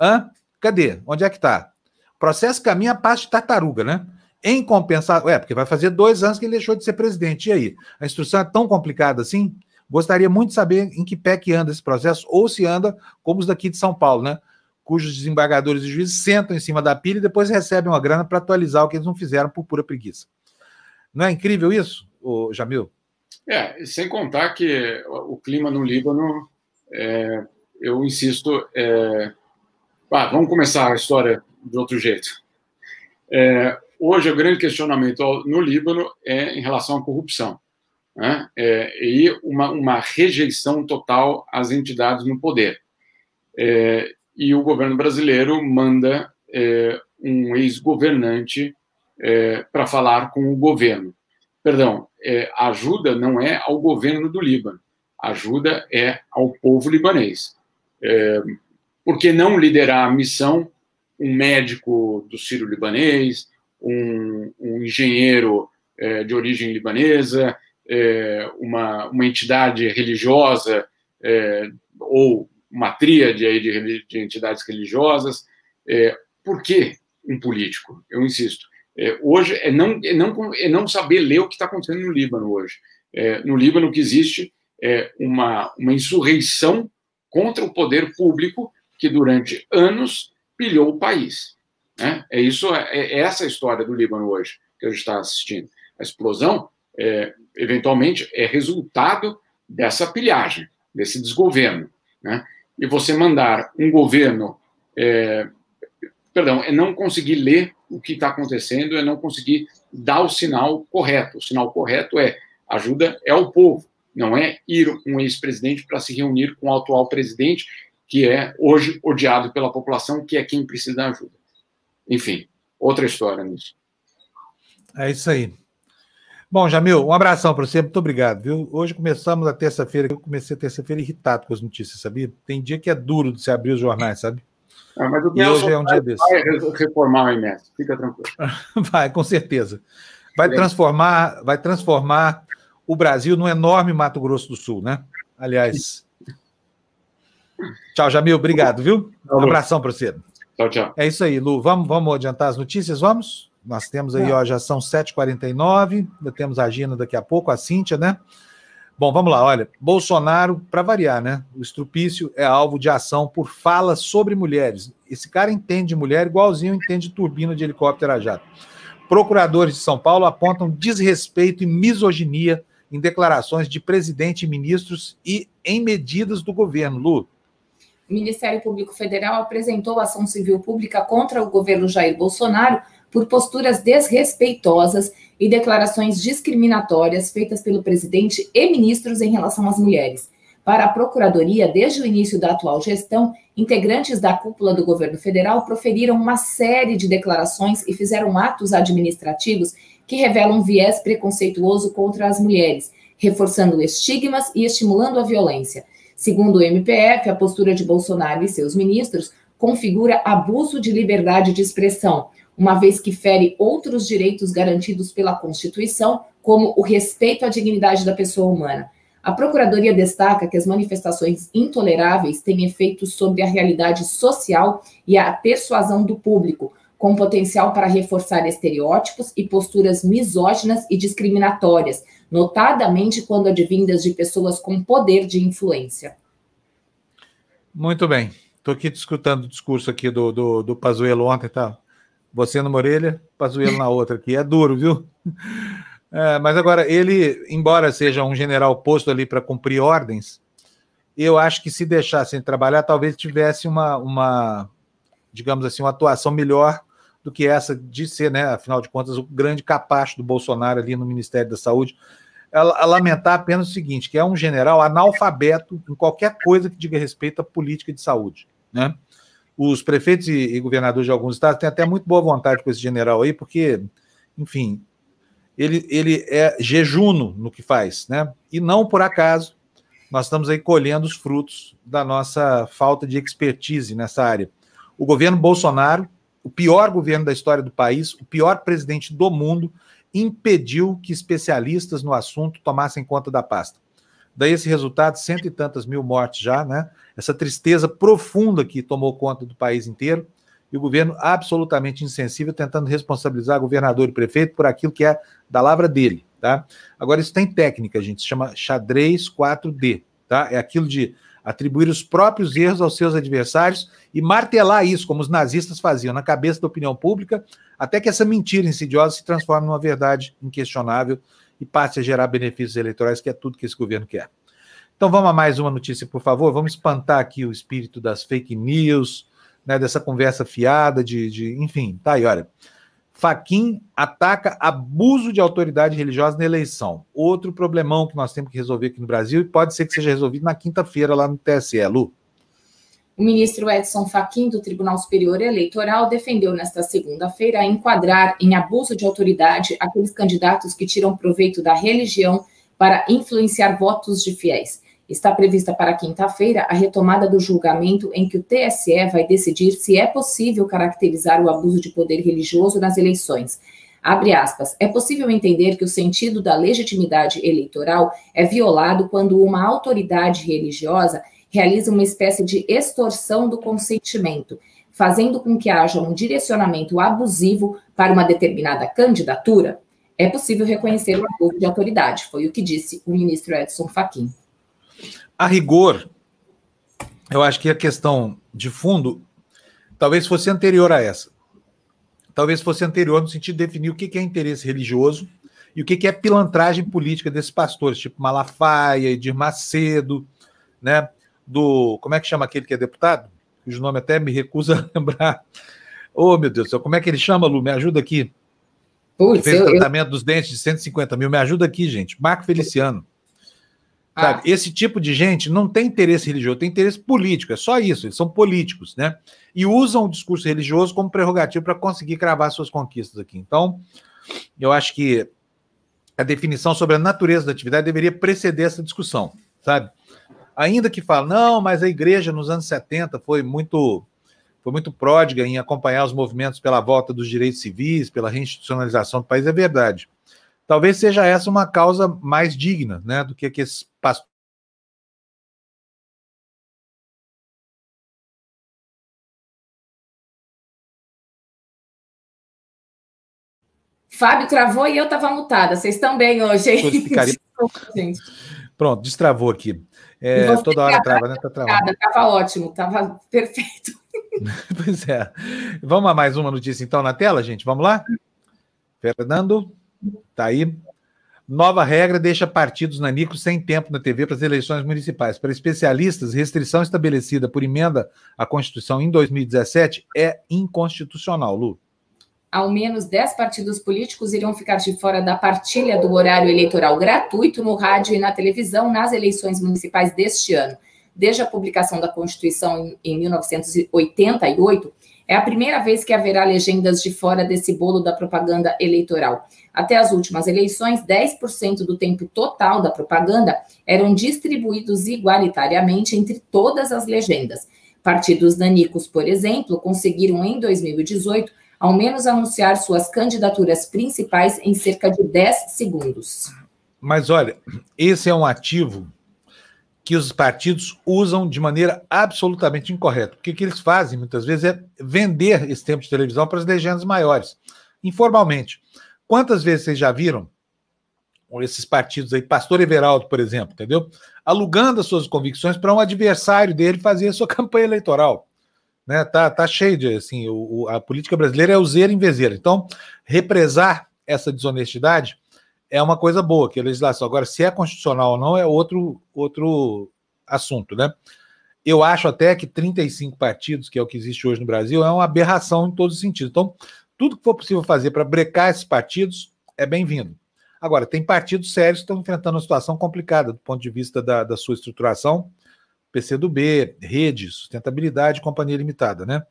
S1: Hã? Cadê? Onde é que está? O processo caminha a passo de tartaruga, né? Em compensação, é, porque vai fazer dois anos que ele deixou de ser presidente. E aí? A instrução é tão complicada assim? Gostaria muito de saber em que pé que anda esse processo, ou se anda como os daqui de São Paulo, né? Cujos desembargadores e juízes sentam em cima da pilha e depois recebem uma grana para atualizar o que eles não fizeram por pura preguiça. Não é incrível isso, Jamil?
S4: É, sem contar que o clima no Líbano, é, eu insisto, é... ah, vamos começar a história de outro jeito. É, hoje, o grande questionamento no Líbano é em relação à corrupção né? é, e uma, uma, rejeição total às entidades no poder. É, e o governo brasileiro manda é, um ex-governante é, para falar com o governo. Perdão, é, ajuda não é ao governo do Líbano, ajuda é ao povo libanês. É, por que não liderar a missão um médico do Sírio-Libanês, um, um engenheiro de origem libanesa, é, uma, uma entidade religiosa é, ou uma tríade aí de, de entidades religiosas. É, por que um político? Eu insisto. É, hoje é não, é, não, é não saber ler o que está acontecendo no Líbano hoje. É, no Líbano que existe é uma, uma insurreição contra o poder público que durante anos pilhou o país. Né? É isso, é, essa a história do Líbano hoje que a gente está assistindo. A explosão é, eventualmente, é resultado dessa pilhagem, desse desgoverno. Né? E você mandar um governo. É, perdão, é não conseguir ler o que está acontecendo, é não conseguir dar o sinal correto. O sinal correto é ajuda é ao povo, não é ir um ex-presidente para se reunir com o atual presidente, que é hoje odiado pela população, que é quem precisa da ajuda. Enfim, outra história nisso.
S1: É isso aí. Bom, Jamil, um abração para você, muito obrigado, viu? Hoje começamos a terça-feira, eu comecei a terça-feira irritado com as notícias, sabia? Tem dia que é duro de se abrir os jornais, sabe?
S4: Ah, mas o e hoje é um dia desse. Vai reformar o IMS, fica tranquilo.
S1: vai, com certeza. Vai transformar, vai transformar o Brasil num enorme Mato Grosso do Sul, né? Aliás. Tchau, Jamil, obrigado, viu? Um abração para você.
S4: Tchau, tchau.
S1: É isso aí, Lu. Vamos, vamos adiantar as notícias, vamos? Nós temos aí, ó, já são 7h49, temos a Gina daqui a pouco, a Cíntia, né? Bom, vamos lá, olha, Bolsonaro, para variar, né? O estrupício é alvo de ação por falas sobre mulheres. Esse cara entende mulher igualzinho entende turbina de helicóptero a jato. Procuradores de São Paulo apontam desrespeito e misoginia em declarações de presidente e ministros e em medidas do governo. Lu.
S2: O Ministério Público Federal apresentou ação civil pública contra o governo Jair Bolsonaro por posturas desrespeitosas e declarações discriminatórias feitas pelo presidente e ministros em relação às mulheres. Para a Procuradoria, desde o início da atual gestão, integrantes da cúpula do governo federal proferiram uma série de declarações e fizeram atos administrativos que revelam viés preconceituoso contra as mulheres, reforçando estigmas e estimulando a violência. Segundo o MPF, a postura de Bolsonaro e seus ministros configura abuso de liberdade de expressão, uma vez que fere outros direitos garantidos pela Constituição, como o respeito à dignidade da pessoa humana. A Procuradoria destaca que as manifestações intoleráveis têm efeitos sobre a realidade social e a persuasão do público, com potencial para reforçar estereótipos e posturas misóginas e discriminatórias, notadamente quando advindas de pessoas com poder de influência.
S1: Muito bem. Estou aqui escutando o discurso aqui do, do, do Pazuello ontem, tá? Você numa orelha, Pazuello na outra aqui. É duro, viu? É, mas agora, ele, embora seja um general posto ali para cumprir ordens, eu acho que se deixassem trabalhar, talvez tivesse uma, uma, digamos assim, uma atuação melhor do que essa de ser, né, afinal de contas, o grande capacho do Bolsonaro ali no Ministério da Saúde. a, a, lamentar apenas o seguinte, que é um general analfabeto em qualquer coisa que diga respeito à política de saúde, né? Os prefeitos e, governadores de alguns estados têm até muito boa vontade com esse general aí, porque, enfim, ele, ele é jejuno no que faz, né? E não por acaso nós estamos aí colhendo os frutos da nossa falta de expertise nessa área. O governo Bolsonaro, o pior governo da história do país, o pior presidente do mundo, impediu que especialistas no assunto tomassem conta da pasta. Daí esse resultado, cento e tantas mil mortes já, né? Essa tristeza profunda que tomou conta do país inteiro e o governo absolutamente insensível tentando responsabilizar governador e prefeito por aquilo que é da lavra dele, tá? Agora isso tem técnica, gente, se chama xadrez 4D, tá? É aquilo de atribuir os próprios erros aos seus adversários e martelar isso, como os nazistas faziam, na cabeça da opinião pública, até que essa mentira insidiosa se transforme numa verdade inquestionável e passe a gerar benefícios eleitorais, que é tudo que esse governo quer. Então vamos a mais uma notícia, por favor. Vamos espantar aqui o espírito das fake news, né, dessa conversa fiada, de, de enfim, tá aí, olha. Faquin ataca abuso de autoridade religiosa na eleição. Outro problemão que nós temos que resolver aqui no Brasil e pode ser que seja resolvido na quinta-feira lá no TSE, Lu.
S2: O ministro Edson Fachin, do Tribunal Superior Eleitoral, defendeu nesta segunda-feira enquadrar em abuso de autoridade aqueles candidatos que tiram proveito da religião para influenciar votos de fiéis. Está prevista para quinta-feira a retomada do julgamento em que o TSE vai decidir se é possível caracterizar o abuso de poder religioso nas eleições. Abre aspas. É possível entender que o sentido da legitimidade eleitoral é violado quando uma autoridade religiosa realiza uma espécie de extorsão do consentimento, fazendo com que haja um direcionamento abusivo para uma determinada candidatura. É possível reconhecer o abuso de autoridade, foi o que disse o ministro Edson Fachin
S1: a rigor, eu acho que a questão de fundo talvez fosse anterior a essa. Talvez fosse anterior no sentido de definir o que é interesse religioso e o que é pilantragem política desses pastores, tipo Malafaia, Edir Macedo, né? Do. Como é que chama aquele que é deputado? Cujo nome até me recusa a lembrar. Oh, meu Deus do céu, como é que ele chama, Lu? Me ajuda aqui. Putz, fez eu, tratamento eu... dos dentes de 150 mil. Me ajuda aqui, gente. Marco Feliciano. Ah. Esse tipo de gente não tem interesse religioso, tem interesse político, é só isso, eles são políticos, né? E usam o discurso religioso como prerrogativo para conseguir cravar suas conquistas aqui. Então, eu acho que a definição sobre a natureza da atividade deveria preceder essa discussão, sabe? Ainda que fala, não, mas a igreja nos anos 70 foi muito foi muito pródiga em acompanhar os movimentos pela volta dos direitos civis, pela reinstitucionalização do país, é verdade. Talvez seja essa uma causa mais digna, né, do que que esses pastores
S2: Fábio travou e eu estava mutada. Vocês estão bem hoje,
S1: gente. Pronto, destravou aqui. É, toda hora trava, né? Tá travando.
S2: Tava ótimo, tava perfeito.
S1: pois é. Vamos a mais uma notícia então na tela, gente? Vamos lá? Fernando, tá aí. Nova regra deixa partidos nanicos sem tempo na TV para as eleições municipais. Para especialistas, restrição estabelecida por emenda à Constituição em 2017 é inconstitucional, Lu.
S2: Ao menos 10 partidos políticos irão ficar de fora da partilha do horário eleitoral gratuito no rádio e na televisão nas eleições municipais deste ano. Desde a publicação da Constituição em 1988, é a primeira vez que haverá legendas de fora desse bolo da propaganda eleitoral. Até as últimas eleições, 10% do tempo total da propaganda eram distribuídos igualitariamente entre todas as legendas. Partidos nanicos, por exemplo, conseguiram em 2018 ao menos anunciar suas candidaturas principais em cerca de 10 segundos.
S1: Mas olha, esse é um ativo que os partidos usam de maneira absolutamente incorreta. O que eles fazem, muitas vezes, é vender esse tempo de televisão para as legendas maiores, informalmente. Quantas vezes vocês já viram esses partidos aí, Pastor Everaldo, por exemplo, entendeu? Alugando as suas convicções para um adversário dele fazer a sua campanha eleitoral. Né? Tá, tá cheio de, assim, o, o, a política brasileira é useira em vezeira. Então, represar essa desonestidade é uma coisa boa, que a legislação. Agora, se é constitucional ou não, é outro, outro assunto, né? Eu acho até que 35 partidos, que é o que existe hoje no Brasil, é uma aberração em todos os sentidos. Então, tudo que for possível fazer para brecar esses partidos é bem-vindo. Agora, tem partidos sérios que estão enfrentando uma situação complicada do ponto de vista da, da sua estruturação, PCdoB, rede, sustentabilidade, companhia limitada, né?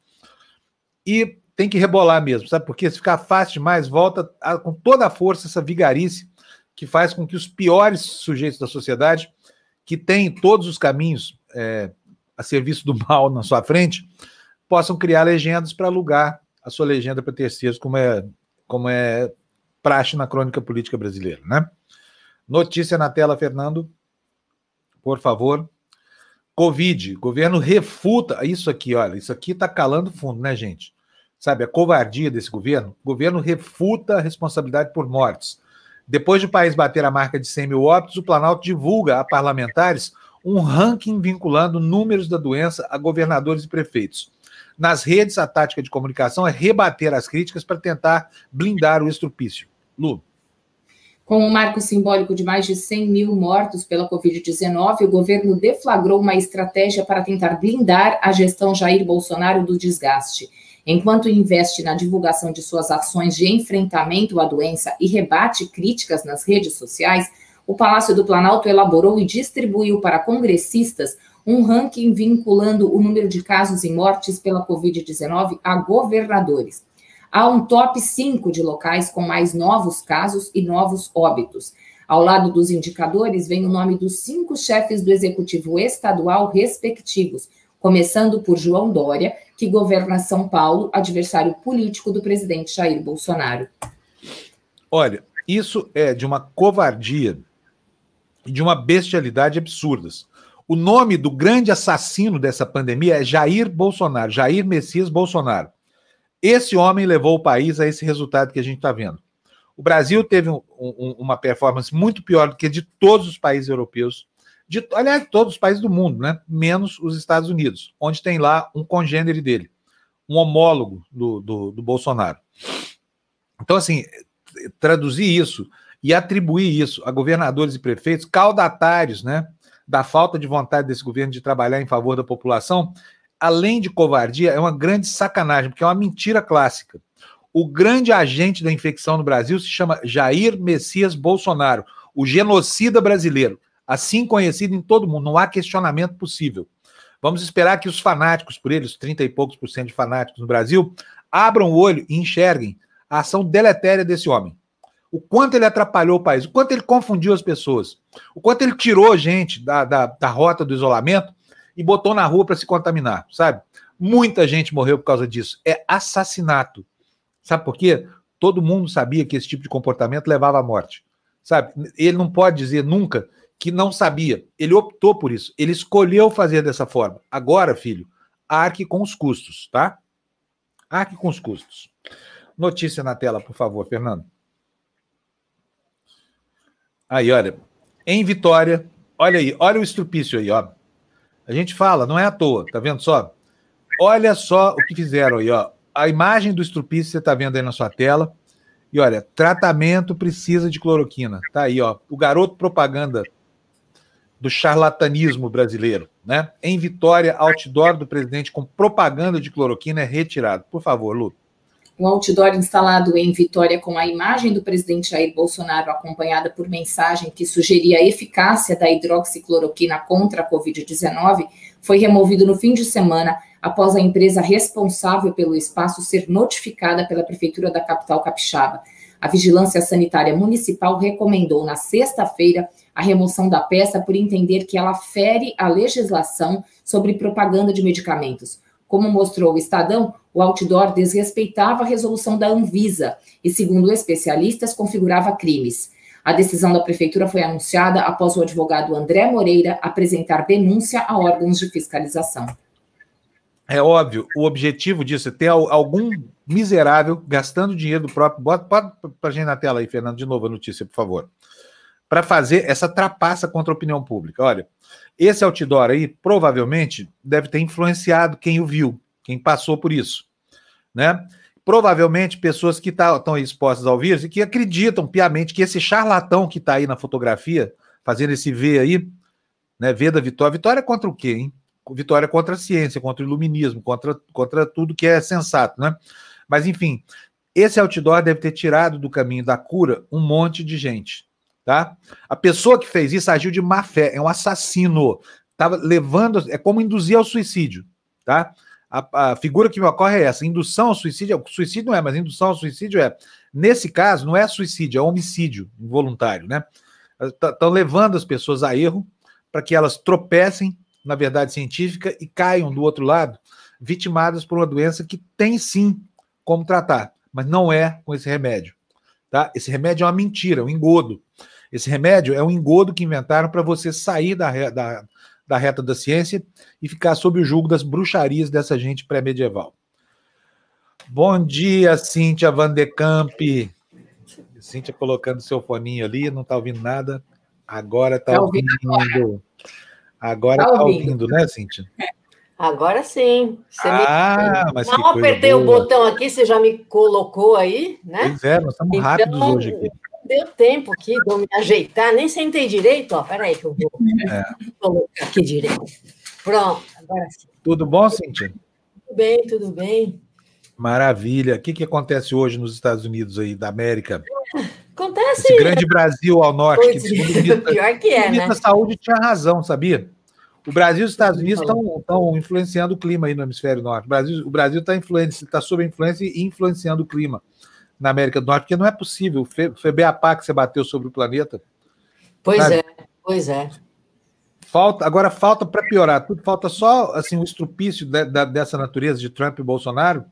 S1: E tem que rebolar mesmo, sabe? Porque se ficar fácil demais, volta a, com toda a força essa vigarice que faz com que os piores sujeitos da sociedade, que têm todos os caminhos é, a serviço do mal na sua frente, possam criar legendas para alugar a sua legenda para terceiros, como é, como é praxe na crônica política brasileira, né? Notícia na tela, Fernando. Por favor. Covid, governo refuta isso aqui, olha, isso aqui está calando fundo, né, gente? Sabe, a covardia desse governo? Governo refuta a responsabilidade por mortes. Depois de o país bater a marca de 100 mil óbitos, o Planalto divulga a parlamentares um ranking vinculando números da doença a governadores e prefeitos. Nas redes, a tática de comunicação é rebater as críticas para tentar blindar o estrupício. Lu.
S2: Com um marco simbólico de mais de 100 mil mortos pela Covid-19, o governo deflagrou uma estratégia para tentar blindar a gestão Jair Bolsonaro do desgaste. Enquanto investe na divulgação de suas ações de enfrentamento à doença e rebate críticas nas redes sociais, o Palácio do Planalto elaborou e distribuiu para congressistas um ranking vinculando o número de casos e mortes pela Covid-19 a governadores. Há um top 5 de locais com mais novos casos e novos óbitos. Ao lado dos indicadores vem o nome dos cinco chefes do executivo estadual respectivos, começando por João Dória, que governa São Paulo, adversário político do presidente Jair Bolsonaro.
S1: Olha, isso é de uma covardia e de uma bestialidade absurdas. O nome do grande assassino dessa pandemia é Jair Bolsonaro, Jair Messias Bolsonaro. Esse homem levou o país a esse resultado que a gente está vendo. O Brasil teve um, um, uma performance muito pior do que de todos os países europeus, de, aliás, todos os países do mundo, né? menos os Estados Unidos, onde tem lá um congênere dele, um homólogo do, do, do Bolsonaro. Então, assim, traduzir isso e atribuir isso a governadores e prefeitos caudatários, né? da falta de vontade desse governo de trabalhar em favor da população, além de covardia, é uma grande sacanagem, porque é uma mentira clássica. O grande agente da infecção no Brasil se chama Jair Messias Bolsonaro, o genocida brasileiro, assim conhecido em todo mundo, não há questionamento possível. Vamos esperar que os fanáticos por ele, os 30 e poucos por cento de fanáticos no Brasil, abram o olho e enxerguem a ação deletéria desse homem o quanto ele atrapalhou o país, o quanto ele confundiu as pessoas, o quanto ele tirou gente da, da, da rota do isolamento e botou na rua para se contaminar, sabe? Muita gente morreu por causa disso. É assassinato. Sabe por quê? Todo mundo sabia que esse tipo de comportamento levava à morte. Sabe? Ele não pode dizer nunca que não sabia. Ele optou por isso. Ele escolheu fazer dessa forma. Agora, filho, arque com os custos, tá? Arque com os custos. Notícia na tela, por favor, Fernando. Aí, olha, em Vitória, olha aí, olha o estrupício aí, ó. A gente fala, não é à toa, tá vendo só? Olha só o que fizeram aí, ó. A imagem do estrupício você tá vendo aí na sua tela. E olha, tratamento precisa de cloroquina. Tá aí, ó. O garoto propaganda do charlatanismo brasileiro, né? Em Vitória, outdoor do presidente com propaganda de cloroquina é retirado. Por favor, Lu
S2: um outdoor instalado em Vitória com a imagem do presidente Jair Bolsonaro, acompanhada por mensagem que sugeria a eficácia da hidroxicloroquina contra a Covid-19, foi removido no fim de semana após a empresa responsável pelo espaço ser notificada pela Prefeitura da capital capixaba. A Vigilância Sanitária Municipal recomendou na sexta-feira a remoção da peça por entender que ela fere a legislação sobre propaganda de medicamentos. Como mostrou o Estadão, o outdoor desrespeitava a resolução da Anvisa e, segundo especialistas, configurava crimes. A decisão da prefeitura foi anunciada após o advogado André Moreira apresentar denúncia a órgãos de fiscalização.
S1: É óbvio, o objetivo disso é ter algum miserável gastando dinheiro do próprio. Bota para a gente na tela aí, Fernando, de novo a notícia, por favor. Para fazer essa trapaça contra a opinião pública. Olha, esse outdoor aí provavelmente deve ter influenciado quem o viu, quem passou por isso, né? Provavelmente pessoas que estão tá, expostas ao vírus e que acreditam piamente que esse charlatão que está aí na fotografia, fazendo esse V aí, né? V da Vitória. Vitória contra o quê, hein? Vitória contra a ciência, contra o iluminismo, contra, contra tudo que é sensato, né? Mas, enfim, Esse outdoor deve ter tirado do caminho da cura um monte de gente, tá? A pessoa que fez isso agiu de má fé, é um assassino. Tava levando, é como induzir ao suicídio, tá? A, a, figura que me ocorre é essa: indução ao suicídio. Suicídio não é, mas indução ao suicídio é. Nesse caso, não é suicídio, é homicídio involuntário, né? Estão levando as pessoas a erro para que elas tropecem na verdade científica e caiam do outro lado, vitimadas por uma doença que tem sim como tratar, mas não é com esse remédio. Tá? Esse remédio é uma mentira, um engodo. Esse remédio é um engodo que inventaram para você sair da, da, da reta da ciência e ficar sob o julgo das bruxarias dessa gente pré-medieval. Bom dia, Cíntia Van de Camp. Cíntia colocando seu foninho ali, não está ouvindo nada. Agora está tá ouvindo. ouvindo. Agora está tá ouvindo. ouvindo, né, Cíntia?
S5: Agora sim.
S1: Você ah, me... mas
S5: Não apertei boa. o botão aqui, você já me colocou aí, né?
S1: Pois é, nós estamos então, rápidos hoje aqui.
S5: Deu tempo aqui de eu me ajeitar, nem sentei direito, ó. Peraí que eu vou é. colocar aqui direito. Pronto, agora sim.
S1: Tudo bom, Cíntia?
S5: Tudo bem, tudo bem.
S1: Maravilha. O que, que acontece hoje nos Estados Unidos aí da América?
S5: Acontece.
S1: Esse grande Brasil ao norte, pois que segundo o
S5: pior que é, né?
S1: da Saúde tinha razão, sabia? O Brasil e os Estados Unidos estão influenciando o clima aí no hemisfério norte. O Brasil está está sob influência e influenciando o clima na América do Norte, porque não é possível. O FEBEAPA que você bateu sobre o planeta.
S5: Pois sabe? é, pois é.
S1: Falta, agora falta para piorar tudo, falta só assim o estrupício de, de, dessa natureza de Trump e Bolsonaro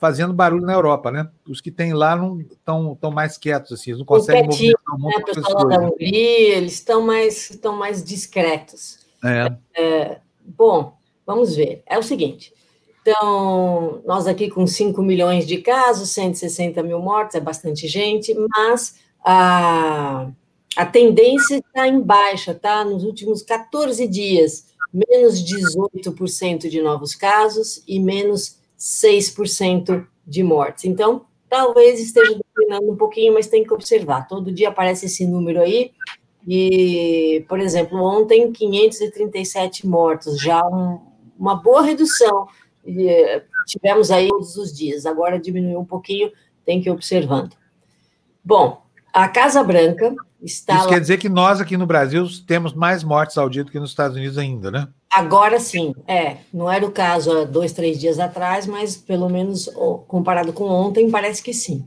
S1: fazendo barulho na Europa, né? Os que tem lá não estão tão mais quietos, assim, eles não conseguem movimentar
S5: o mundo. Né, pessoal da Hungria, eles estão mais, estão mais discretos.
S1: É.
S5: É, bom, vamos ver. É o seguinte. Então, nós aqui com 5 milhões de casos, 160 mil mortes, é bastante gente, mas a, a tendência está em baixa, tá? Nos últimos 14 dias, menos 18% de novos casos e menos 6% de mortes. Então, talvez esteja declinando um pouquinho, mas tem que observar. Todo dia aparece esse número aí. E, por exemplo, ontem, 537 mortos, já um, uma boa redução. E, tivemos aí todos os dias, agora diminuiu um pouquinho, tem que ir observando. Bom, a Casa Branca está.
S1: Isso lá... quer dizer que nós aqui no Brasil temos mais mortes ao dia do que nos Estados Unidos ainda, né?
S5: Agora sim, é. Não era o caso há dois, três dias atrás, mas pelo menos comparado com ontem, parece que sim.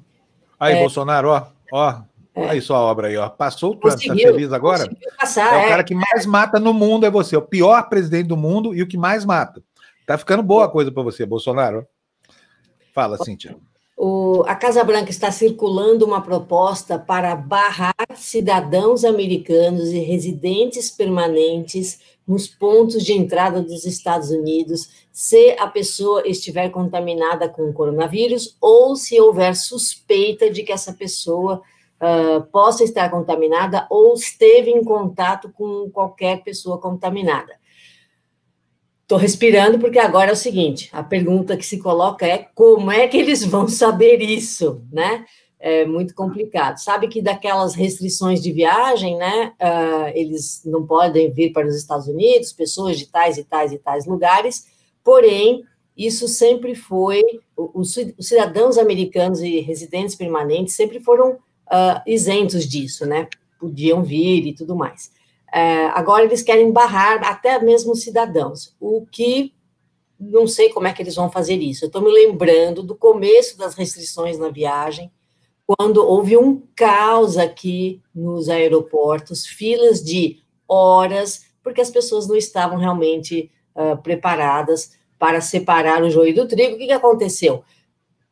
S1: Aí, é, Bolsonaro, ó, ó, é. aí sua obra aí, ó. Passou o Trump, tá feliz agora? Passar, é o cara é. que mais mata no mundo, é você. O pior presidente do mundo e o que mais mata. Tá ficando boa a coisa para você, Bolsonaro. Fala, Cíntia.
S5: O, a Casa Branca está circulando uma proposta para barrar cidadãos americanos e residentes permanentes nos pontos de entrada dos Estados Unidos, se a pessoa estiver contaminada com o coronavírus ou se houver suspeita de que essa pessoa uh, possa estar contaminada ou esteve em contato com qualquer pessoa contaminada. Estou respirando porque agora é o seguinte: a pergunta que se coloca é como é que eles vão saber isso, né? é muito complicado. Sabe que daquelas restrições de viagem, né, uh, eles não podem vir para os Estados Unidos, pessoas de tais e tais e tais lugares, porém, isso sempre foi, os, cidadãos americanos e residentes permanentes sempre foram uh, isentos disso, né, podiam vir e tudo mais. Uh, agora eles querem barrar até mesmo cidadãos, o que não sei como é que eles vão fazer isso. Eu estou me lembrando do começo das restrições na viagem, quando houve um caos aqui nos aeroportos, filas de horas, porque as pessoas não estavam realmente uh, preparadas para separar o joio do trigo. O que, que aconteceu?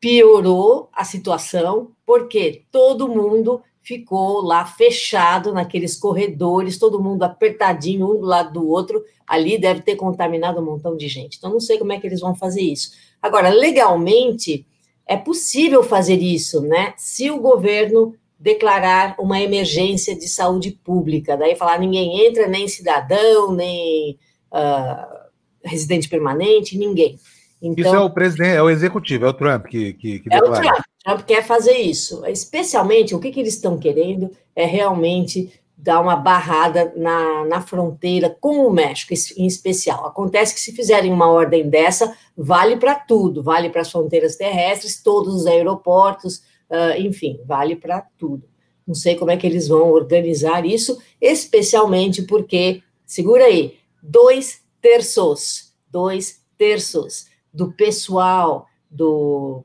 S5: Piorou a situação, porque todo mundo ficou lá fechado naqueles corredores, todo mundo apertadinho um do lado do outro. Ali deve ter contaminado um montão de gente. Então, não sei como é que eles vão fazer isso. Agora, legalmente, é possível fazer isso, né? Se o governo declarar uma emergência de saúde pública, daí falar ninguém entra, nem cidadão, nem uh, residente permanente, ninguém.
S1: Então, isso é o presidente, é o executivo, é o Trump que, que, que declara.
S5: É o Trump, Trump quer fazer isso. Especialmente, o que, que eles estão querendo é realmente dar uma barrada na, na fronteira com o México, em especial. Acontece que se fizerem uma ordem dessa, vale para tudo, vale para as fronteiras terrestres, todos os aeroportos, uh, enfim, vale para tudo. Não sei como é que eles vão organizar isso, especialmente porque, segura aí, dois terços, dois terços do pessoal do,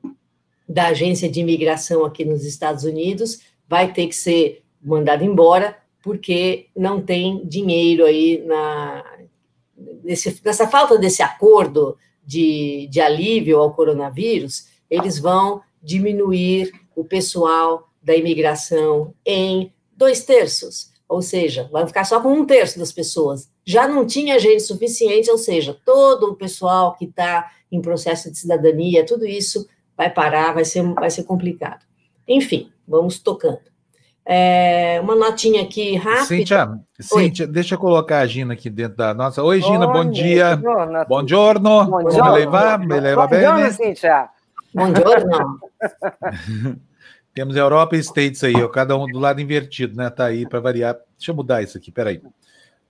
S5: da agência de imigração aqui nos Estados Unidos vai ter que ser mandado embora porque não tem dinheiro aí na, nesse, nessa falta desse acordo de, de alívio ao coronavírus, eles vão diminuir o pessoal da imigração em dois terços, ou seja, vai ficar só com um terço das pessoas. Já não tinha gente suficiente, ou seja, todo o pessoal que está em processo de cidadania, tudo isso vai parar, vai ser, vai ser complicado. Enfim, vamos tocando. É, uma notinha aqui rápida.
S1: Cíntia, Cíntia, deixa eu colocar a Gina aqui dentro da nossa. Oi, Gina, bom, bom dia. Bom giorno. Bom giorno. Me leva, me leva bom bem. Giorno, Cíntia. Bom giorno. Temos Europa e States aí, ó, cada um do lado invertido, né? Tá aí para variar. Deixa eu mudar isso aqui, peraí.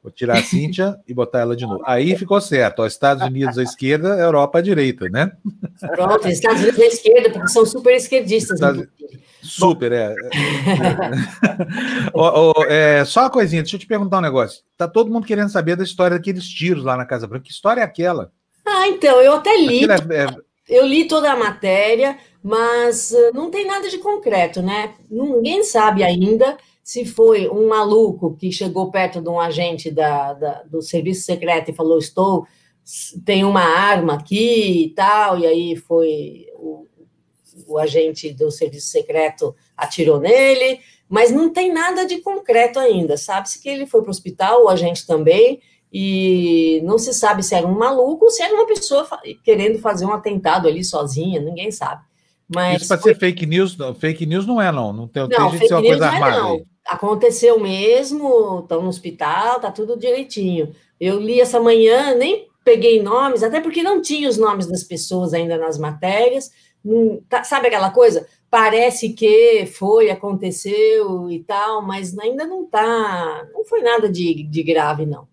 S1: Vou tirar a Cíntia e botar ela de novo. Aí ficou certo. Ó, Estados Unidos à esquerda, Europa à direita, né?
S5: Pronto, Estados Unidos à esquerda, porque são super esquerdistas. Estados...
S1: Super, é. é. Só uma coisinha, deixa eu te perguntar um negócio. Tá todo mundo querendo saber da história daqueles tiros lá na Casa Branca. Que história é aquela?
S5: Ah, então, eu até li. É, é... Eu li toda a matéria, mas uh, não tem nada de concreto, né? Ninguém sabe ainda se foi um maluco que chegou perto de um agente da, da, do serviço secreto e falou: Estou, tem uma arma aqui e tal, e aí foi o, o agente do serviço secreto atirou nele, mas não tem nada de concreto ainda. Sabe-se que ele foi para o hospital, o agente também, e não se sabe se era um maluco ou se era uma pessoa querendo fazer um atentado ali sozinha, ninguém sabe.
S1: Mas Isso para foi... ser fake news, fake news não é, não. Não tem, não, tem de ser uma coisa é armada. Não.
S5: Aconteceu mesmo, estão no hospital, tá tudo direitinho. Eu li essa manhã, nem peguei nomes, até porque não tinha os nomes das pessoas ainda nas matérias. Não, tá, sabe aquela coisa? Parece que foi, aconteceu e tal, mas ainda não tá, não foi nada de, de grave, não.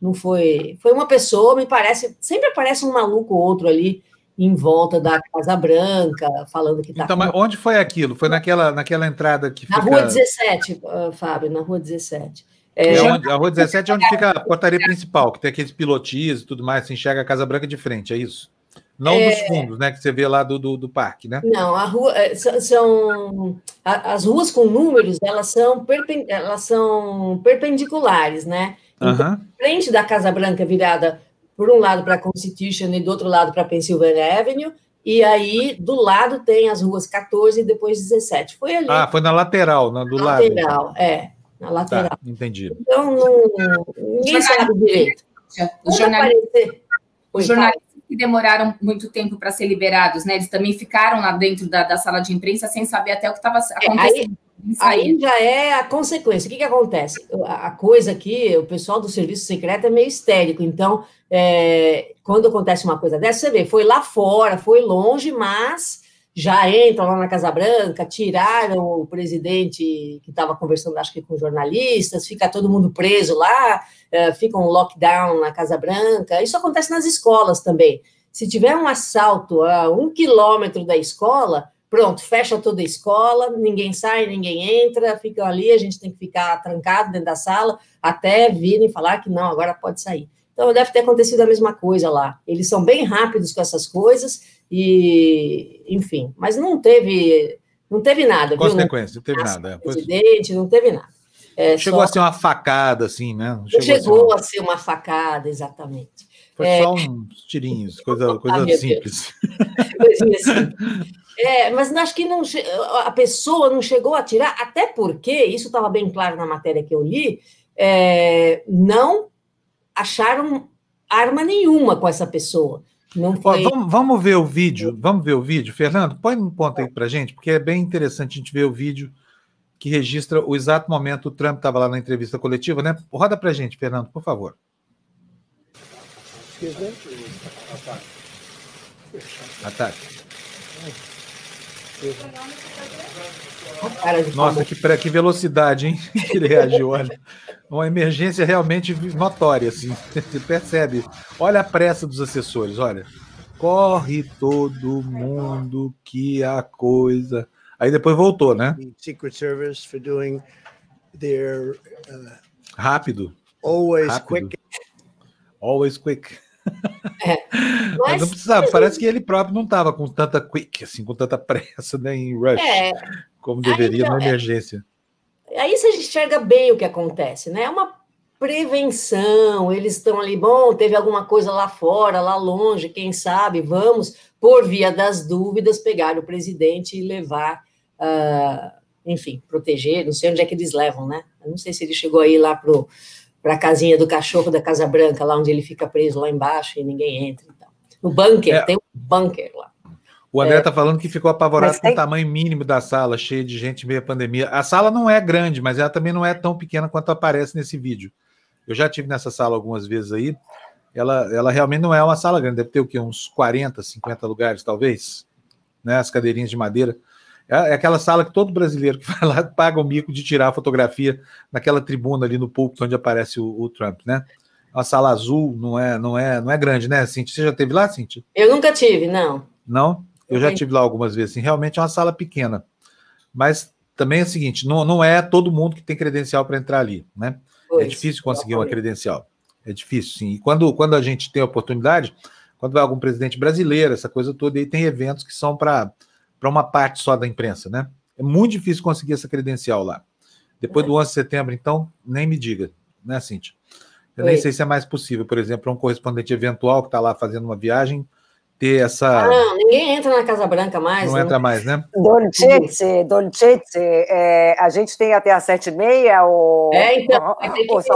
S5: Não foi, foi uma pessoa, me parece, sempre aparece um maluco ou outro ali em volta da Casa Branca, falando que está.
S1: Então, mas onde foi aquilo? Foi naquela, naquela entrada que
S5: na fica. Rua 17, uh, Fábio, na Rua 17.
S1: É, é onde, a Rua 17 é onde fica a portaria principal, que tem aqueles pilotis e tudo mais, se enxerga a Casa Branca de frente, é isso? Não é... dos fundos, né? Que você vê lá do, do, do parque, né?
S5: Não, a rua é, são as ruas com números, elas são, perpen, elas são perpendiculares, né? Então, frente da Casa Branca virada por um lado para a Constitution e do outro lado para a Pennsylvania Avenue, e aí do lado tem as ruas 14 e depois 17. Foi ali.
S1: Ah, foi na lateral, na, do
S5: na
S1: lado.
S5: Lateral, é, na tá, lateral. Tá,
S1: entendi.
S5: Então, não, ninguém sabe direito.
S2: Os jornalistas, os jornalistas que demoraram muito tempo para ser liberados, né? Eles também ficaram lá dentro da, da sala de imprensa sem saber até o que estava acontecendo. É, aí,
S5: Aí já é a consequência. O que, que acontece? A coisa aqui, o pessoal do serviço secreto é meio histérico. Então, é, quando acontece uma coisa dessa, você vê, foi lá fora, foi longe, mas já entram lá na Casa Branca, tiraram o presidente que estava conversando, acho que com jornalistas, fica todo mundo preso lá, é, fica um lockdown na Casa Branca. Isso acontece nas escolas também. Se tiver um assalto a um quilômetro da escola, pronto, fecha toda a escola, ninguém sai, ninguém entra, ficam ali, a gente tem que ficar trancado dentro da sala até virem falar que não, agora pode sair. Então deve ter acontecido a mesma coisa lá. Eles são bem rápidos com essas coisas e, enfim, mas não teve, não teve nada.
S1: Consequência, não teve nada.
S5: É, presidente, não teve nada.
S1: É, chegou só... a ser uma facada, assim, né?
S5: Não chegou, chegou a, ser uma... a, ser uma... facada, exatamente.
S1: Foi é... só uns tirinhos, coisa, coisa ah, simples. Coisinha
S5: assim. É, mas acho que não, a pessoa não chegou a tirar, até porque, isso estava bem claro na matéria que eu li, é, não acharam arma nenhuma com essa pessoa. Não foi...
S1: Ó, vamos, vamos, ver o vídeo, vamos ver o vídeo, Fernando, põe um ponto aí para gente, porque é bem interessante a gente ver o vídeo que registra o exato momento o Trump estava lá na entrevista coletiva, né? Roda para gente, Fernando, por favor. Ataque. Ataque. Nossa, que, que velocidade, hein? Que ele reagiu, olha. Uma emergência realmente notória, assim. Você percebe. Olha a pressa dos assessores, olha. Corre todo mundo que a coisa. Aí depois voltou, né? Secret Service for doing their uh, rápido.
S6: Always rápido. quick.
S1: Always quick. É. Mas, Mas, não precisava, parece que ele próprio não estava com tanta quick, assim, com tanta pressa né, em rush, é. como deveria então, na é. emergência.
S5: É. Aí você enxerga bem o que acontece, né? É uma prevenção, eles estão ali, bom, teve alguma coisa lá fora, lá longe, quem sabe, vamos, por via das dúvidas, pegar o presidente e levar, uh, enfim, proteger, não sei onde é que eles levam, né? Eu não sei se ele chegou aí lá pro para a casinha do cachorro da Casa Branca, lá onde ele fica preso lá embaixo e ninguém entra. Então. No bunker, é. tem um bunker lá.
S1: O André está é. falando que ficou apavorado com tem... o tamanho mínimo da sala, cheio de gente meio pandemia. A sala não é grande, mas ela também não é tão pequena quanto aparece nesse vídeo. Eu já tive nessa sala algumas vezes aí. Ela, ela realmente não é uma sala grande, deve ter o quê? Uns 40, 50 lugares, talvez. Né? As cadeirinhas de madeira. É, é aquela sala que todo brasileiro que vai lá paga o mico de tirar a fotografia naquela tribuna ali no púlpito onde aparece o, o Trump, né? Uma sala azul não é, não é, não é grande, né, Cintia? Você já teve lá, Cintia?
S5: Eu nunca tive, não.
S1: Não? Eu, já tive lá algumas vezes. Assim, realmente é uma sala pequena. Mas também é o seguinte: não, não é todo mundo que tem credencial para entrar ali, né? É pois, é difícil conseguir uma credencial. É difícil, sim. E quando, quando a gente tem a oportunidade, quando vai algum presidente brasileiro, essa coisa toda, aí tem eventos que são para para uma parte só da imprensa, né? É muito difícil conseguir essa credencial lá. Depois do 11 de setembro, então, nem me diga, né, Cintia? Eu Oi. nem sei se é mais possível, por exemplo, um correspondente eventual que está lá fazendo uma viagem ter essa.
S5: Ah, não, ninguém entra na Casa Branca mais.
S1: Não, não. Né? entra mais, né?
S6: Dolcete, Dolcete, é, a gente tem até às sete e meia
S5: ou. É, então.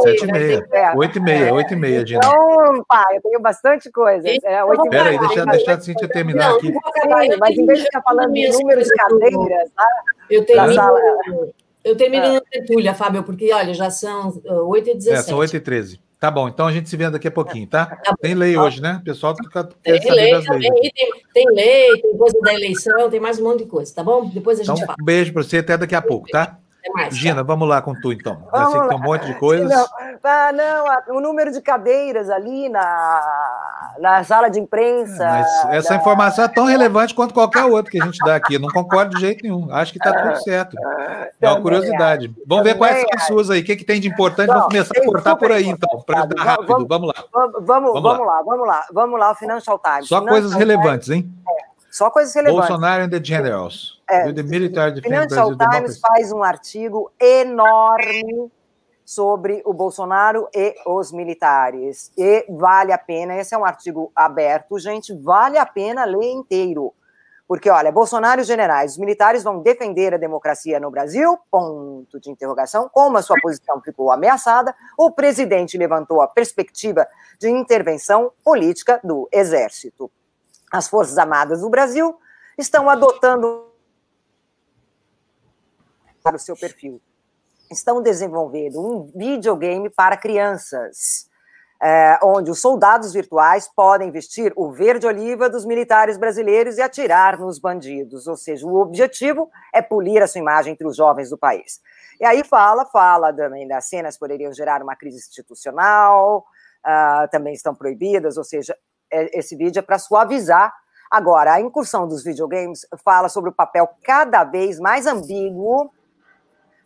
S1: Sete e meia, oito e meia, oito e meia, Dina.
S6: Então, pá, eu tenho bastante coisa. É,
S1: oito Pera aí, deixa, deixa a Cintia terminar não, aqui.
S6: Sim, mas em vez de ficar falando de números de cadeiras, tá?
S5: eu termino. Eu termino na tertúlia, Fábio, porque, olha, já são 8 e 17.
S1: É, são 8 e 13. Tá bom, então a gente se vê daqui a pouquinho, tá? tá tem lei hoje, né? O pessoal
S5: fica tem lei também, tem, tem, lei, tem coisa da eleição, tem mais um monte de coisa, tá bom? Depois a gente então,
S1: fala. Um beijo para você, até daqui a pouco, tá? Mais, Gina, tá? vamos lá com tu então.
S6: Vamos
S1: sei que tem um monte de coisas.
S6: Não, ah, não, o número de cadeiras ali na, na sala de imprensa. Mas
S1: essa da... informação é tão relevante quanto qualquer outra que a gente dá aqui. Eu não concordo de jeito nenhum. Acho que está tudo certo. É uma curiosidade. Vamos ver quais são as suas aí. O que, que tem de importante? Vamos começar a cortar por aí, então, para dar rápido. Vamos, lá.
S6: Vamos, vamos, vamos lá. lá, vamos lá. Vamos lá, o Financial Times.
S1: Só
S6: Financial
S1: coisas relevantes, hein?
S6: É. Só coisas relevantes.
S1: Bolsonaro and the Generals.
S6: É, the Military Financial Times faz um artigo enorme sobre o Bolsonaro e os militares. E vale a pena, esse é um artigo aberto, gente, vale a pena ler inteiro. Porque, olha, Bolsonaro e os generais, os militares vão defender a democracia no Brasil? Ponto de interrogação. Como a sua posição ficou ameaçada, o presidente levantou a perspectiva de intervenção política do Exército as Forças Armadas do Brasil estão adotando para o seu perfil. Estão desenvolvendo um videogame para crianças, é, onde os soldados virtuais podem vestir o verde-oliva dos militares brasileiros e atirar nos bandidos. Ou seja, o objetivo é polir a sua imagem entre os jovens do país. E aí fala, fala também das cenas poderiam gerar uma crise institucional, uh, também estão proibidas, ou seja, é, esse vídeo é para suavizar. Agora, a incursão dos videogames fala sobre o papel cada vez mais ambíguo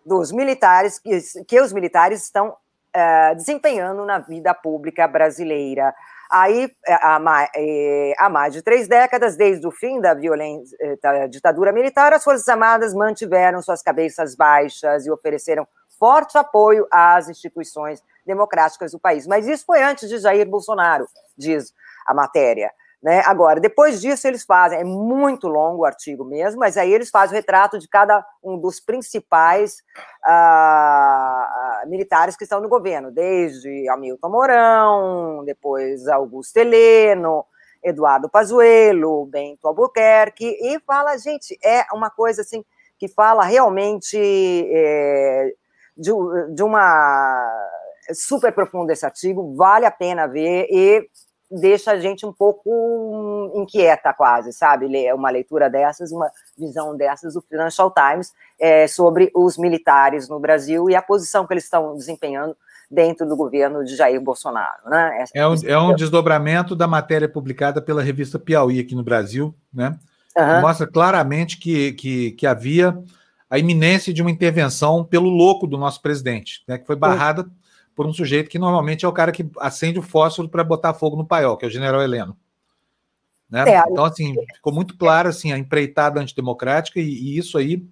S6: dos militares, que, que os militares estão uh, desempenhando na vida pública brasileira. Aí, é, há, é, há mais de três décadas, desde o fim da violência da ditadura militar, as Forças Armadas mantiveram suas cabeças baixas e ofereceram forte apoio às instituições democráticas do país. Mas isso foi antes de Jair Bolsonaro, diz a matéria. Né? Agora, depois disso, eles fazem, é muito longo o artigo mesmo, mas aí eles fazem o retrato de cada um dos principais uh, militares que estão no governo, desde Hamilton Mourão, depois Augusto Heleno, Eduardo Pazuello, Bento Albuquerque, e fala, gente, é uma coisa assim que fala realmente é, de, de uma super profundo esse artigo, vale a pena ver e deixa a gente um pouco inquieta, quase, sabe? Uma leitura dessas, uma visão dessas do Financial Times é, sobre os militares no Brasil e a posição que eles estão desempenhando dentro do governo de Jair Bolsonaro. Né?
S1: É, um, é um desdobramento da matéria publicada pela revista Piauí aqui no Brasil, né? Uhum. Mostra claramente que, que, que havia a iminência de uma intervenção pelo louco do nosso presidente, né, que foi barrada uhum. Por um sujeito que normalmente é o cara que acende o fósforo para botar fogo no paiol, que é o general Heleno. Né? É, então, assim, ficou muito claro assim, a empreitada antidemocrática, e, e isso aí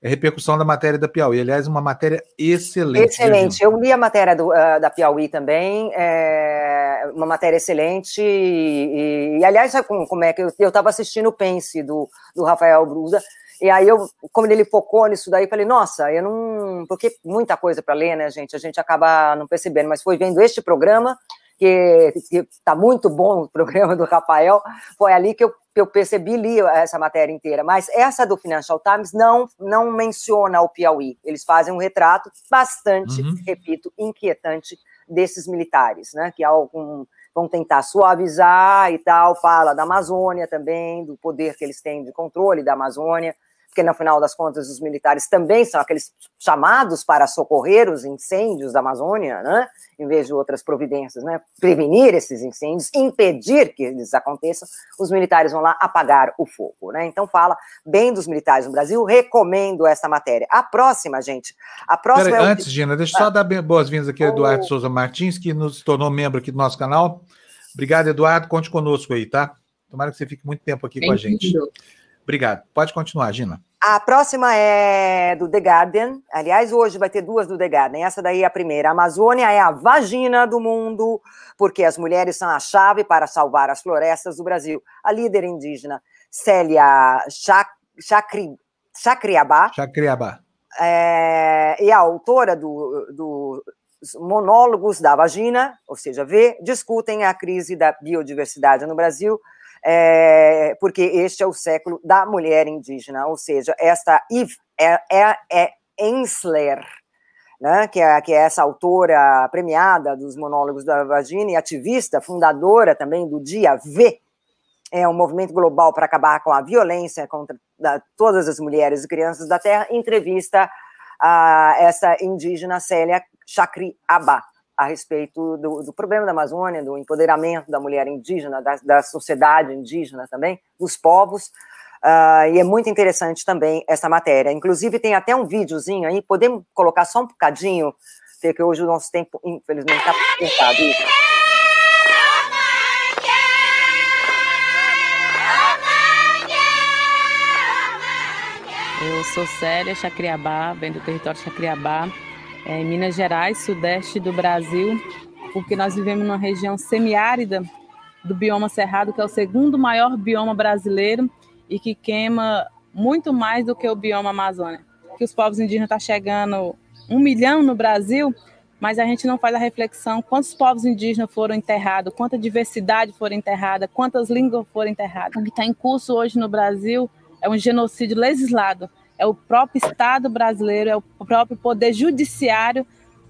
S1: é repercussão da matéria da Piauí. Aliás, uma matéria excelente.
S6: Excelente. Eu li a matéria do, uh, da Piauí também, é uma matéria excelente. E, e aliás, sabe como, como, é que eu estava assistindo o Pense do, do Rafael Bruda, e aí eu, como ele focou nisso daí, falei, nossa, eu não. Porque muita coisa para ler, né, gente? A gente acaba não percebendo, mas foi vendo este programa que está muito bom o programa do Rafael, foi ali que eu, que eu percebi, li essa matéria inteira. Mas essa do Financial Times não, não menciona o Piauí. Eles fazem um retrato bastante, uhum. repito, inquietante desses militares, né? Que algum, vão tentar suavizar e tal, fala da Amazônia também, do poder que eles têm de controle da Amazônia porque no final das contas os militares também são aqueles chamados para socorrer os incêndios da Amazônia, né? Em vez de outras providências, né? Prevenir esses incêndios, impedir que eles aconteçam, os militares vão lá apagar o fogo, né? Então fala bem dos militares no Brasil, recomendo essa matéria. A próxima, gente, a próxima
S1: Pera, é Antes, Gina, deixa eu só dar boas-vindas aqui ao Eduardo Souza Martins, que nos tornou membro aqui do nosso canal. Obrigado, Eduardo, conte conosco aí, tá? Tomara que você fique muito tempo aqui com a gente. Obrigado. Pode continuar, Gina.
S6: A próxima é do The Guardian. Aliás, hoje vai ter duas do The Guardian. Essa daí é a primeira. A Amazônia é a vagina do mundo, porque as mulheres são a chave para salvar as florestas do Brasil. A líder indígena Célia Chacri, Chacriabá.
S1: Chacriabá.
S6: É, e a autora do, do Monólogos da Vagina, ou seja, V, discutem a crise da biodiversidade no Brasil é, porque este é o século da mulher indígena, ou seja, esta Eve é, é, é Ensler, né, que, é, que é essa autora premiada dos monólogos da vagina e ativista, fundadora também do Dia V, é um movimento global para acabar com a violência contra da, todas as mulheres e crianças da Terra, entrevista a essa indígena Célia Chakri Abá a respeito do, do, problema da Amazônia, do empoderamento da mulher indígena, da, da sociedade indígena também, dos povos. Uh, e é muito interessante também essa matéria. Inclusive, tem até um videozinho aí, podemos colocar só um bocadinho, porque hoje o nosso tempo, infelizmente, está apertado.
S7: Eu sou Célia Chacriabá, venho do território Chacriabá é, em Minas Gerais, sudeste do Brasil, porque nós vivemos numa região semiárida do bioma cerrado, que é o segundo maior bioma brasileiro e que queima muito mais do que o bioma Amazônia. Que os povos indígenas estão tá chegando um milhão no Brasil, mas a gente não faz a reflexão quantos povos indígenas foram enterrados, quanta diversidade foram enterrada, quantas línguas foram enterradas. O que está em curso hoje no Brasil é um genocídio legislado é o próprio Estado brasileiro, é o próprio Poder Judiciário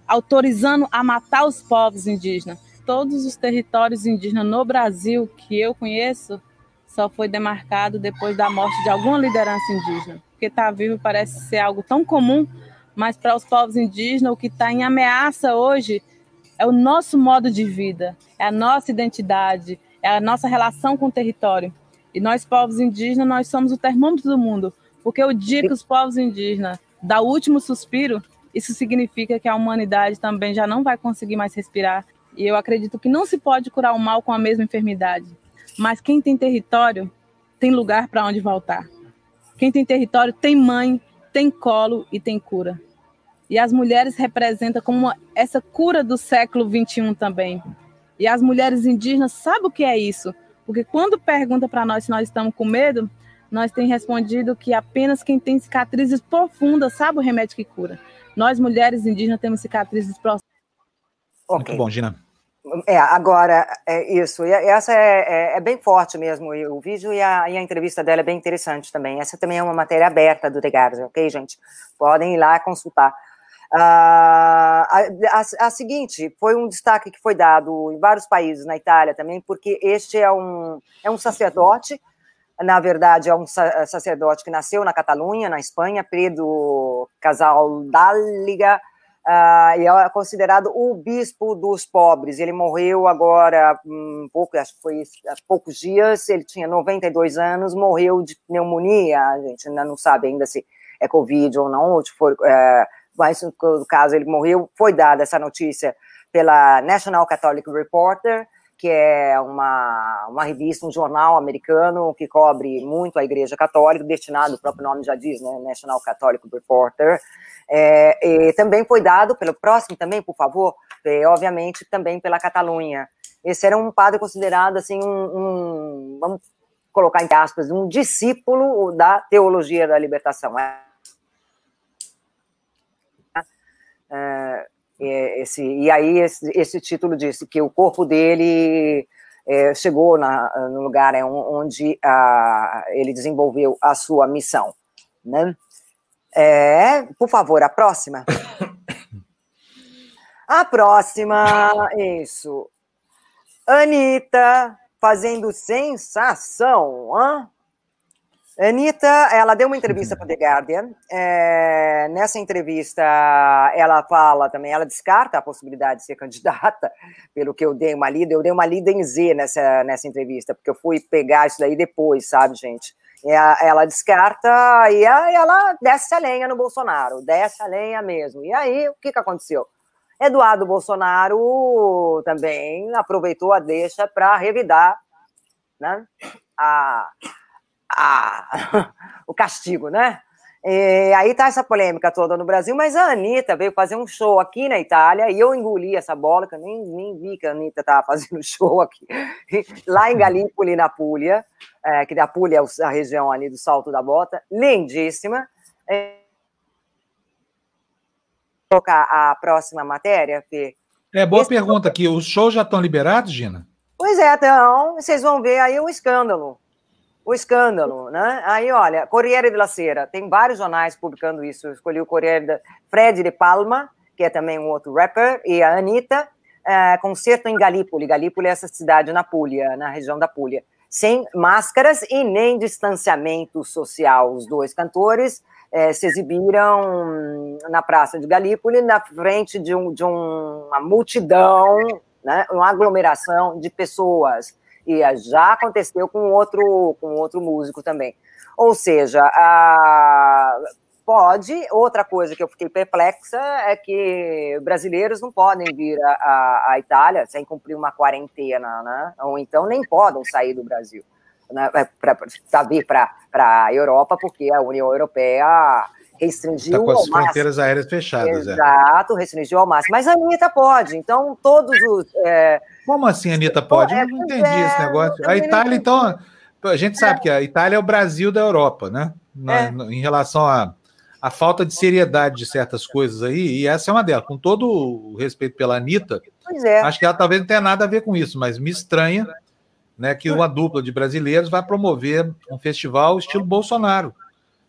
S7: autorizando a matar os povos indígenas. Todos os territórios indígenas no Brasil que eu conheço só foi demarcado depois da morte de alguma liderança indígena. Porque estar tá vivo parece ser algo tão comum, mas para os povos indígenas o que está em ameaça hoje é o nosso modo de vida, é a nossa identidade, é a nossa relação com o território. E nós, povos indígenas, nós somos o termômetro do mundo. Porque o dia que os povos indígenas dá o último suspiro, isso significa que a humanidade também já não vai conseguir mais respirar. E eu acredito que não se pode curar o mal com a mesma enfermidade. Mas quem tem território tem lugar para onde voltar. Quem tem território tem mãe, tem colo e tem cura. E as mulheres representam como essa cura do século 21 também. E as mulheres indígenas sabem o que é isso, porque quando pergunta para nós se nós estamos com medo, nós temos respondido que apenas quem tem cicatrizes profundas sabe o remédio que cura. Nós, mulheres indígenas, temos cicatrizes próximas.
S1: Okay. Muito bom, Gina.
S6: É, agora, é isso. E essa é, é, é, bem forte mesmo. E o vídeo e a, e a, entrevista dela é bem interessante também. Essa também é uma matéria aberta do The Guardian, ok, gente? Podem ir lá consultar. a, a, a, seguinte foi um destaque que foi dado em vários países, na Itália também, porque este é um, é um sacerdote, na verdade, é um sacerdote que nasceu na Catalunha, na Espanha, Pedro Casal Dáliga, uh, e é considerado o bispo dos pobres. Ele morreu agora, um pouco, acho que foi há poucos dias, ele tinha 92 anos, morreu de pneumonia, a gente ainda não sabe ainda se é Covid ou não, ou for, uh, mas no caso ele morreu, foi dada essa notícia pela National Catholic Reporter, que é uma, uma revista, um jornal americano que cobre muito a Igreja Católica, destinado, o próprio nome já diz, né, National Catholic Reporter, é, também foi dado pelo próximo também, por favor, é, obviamente também pela Catalunha. Esse era um padre considerado assim um, um, vamos colocar em aspas, um discípulo da teologia da libertação. É esse, e aí esse, esse, título disse que o corpo dele é, chegou na, no lugar onde a, ele desenvolveu a sua missão. Né? É, por favor, a próxima. A próxima, isso. Anitta fazendo sensação, hã? Anitta, ela deu uma entrevista para The Guardian. É, nessa entrevista, ela fala também, ela descarta a possibilidade de ser candidata, pelo que eu dei uma lida. Eu dei uma lida em Z nessa, nessa entrevista, porque eu fui pegar isso daí depois, sabe, gente? E a, ela descarta e a, ela desce a lenha no Bolsonaro, desce a lenha mesmo. E aí, o que, que aconteceu? Eduardo Bolsonaro também aproveitou a deixa para revidar né, a, a, o castigo, né? E aí tá essa polêmica toda no Brasil, mas a Anitta veio fazer um show aqui na Itália e eu engoli essa bola, que eu nem, nem vi que a Anitta estava fazendo show aqui, lá em Galípoli, na Puglia, é, que da Puglia é a região ali do Salto da Bota, lindíssima. É, colocar a próxima matéria, Fê.
S1: É, boa Esse pergunta aqui. Os shows já estão liberados, Gina?
S6: Pois é, então, vocês vão ver aí o escândalo o escândalo, né? Aí, olha, Corriere della Sera, tem vários jornais publicando isso. Eu escolhi o Corriere da Fred de Palma, que é também um outro rapper, e a Anitta, é, concerto em Galípoli. Galípoli é essa cidade na Puglia, na região da Puglia. Sem máscaras e nem distanciamento social. Os dois cantores é, se exibiram na Praça de Galípoli, na frente de, um, de um, uma multidão, né, uma aglomeração de pessoas e já aconteceu com outro, com outro músico também. Ou seja, a, pode. Outra coisa que eu fiquei perplexa é que brasileiros não podem vir à Itália sem cumprir uma quarentena, né? Ou então nem podem sair do Brasil. Né? É, para vir para a Europa, porque a União Europeia restringiu tá
S1: com as fronteiras aéreas fechadas.
S6: É. Exato, é. restringiu ao máximo. Mas a Anitta pode, então todos os. É...
S1: Como assim a Anitta pode? É, Eu não entendi é, esse negócio. A Itália, então. A gente sabe que a Itália é o Brasil da Europa, né? Na, é. em relação a, a falta de seriedade de certas coisas aí, e essa é uma delas. Com todo o respeito pela Anitta,
S6: é.
S1: acho que ela talvez não tenha nada a ver com isso, mas me estranha né, que uma dupla de brasileiros vai promover um festival estilo Bolsonaro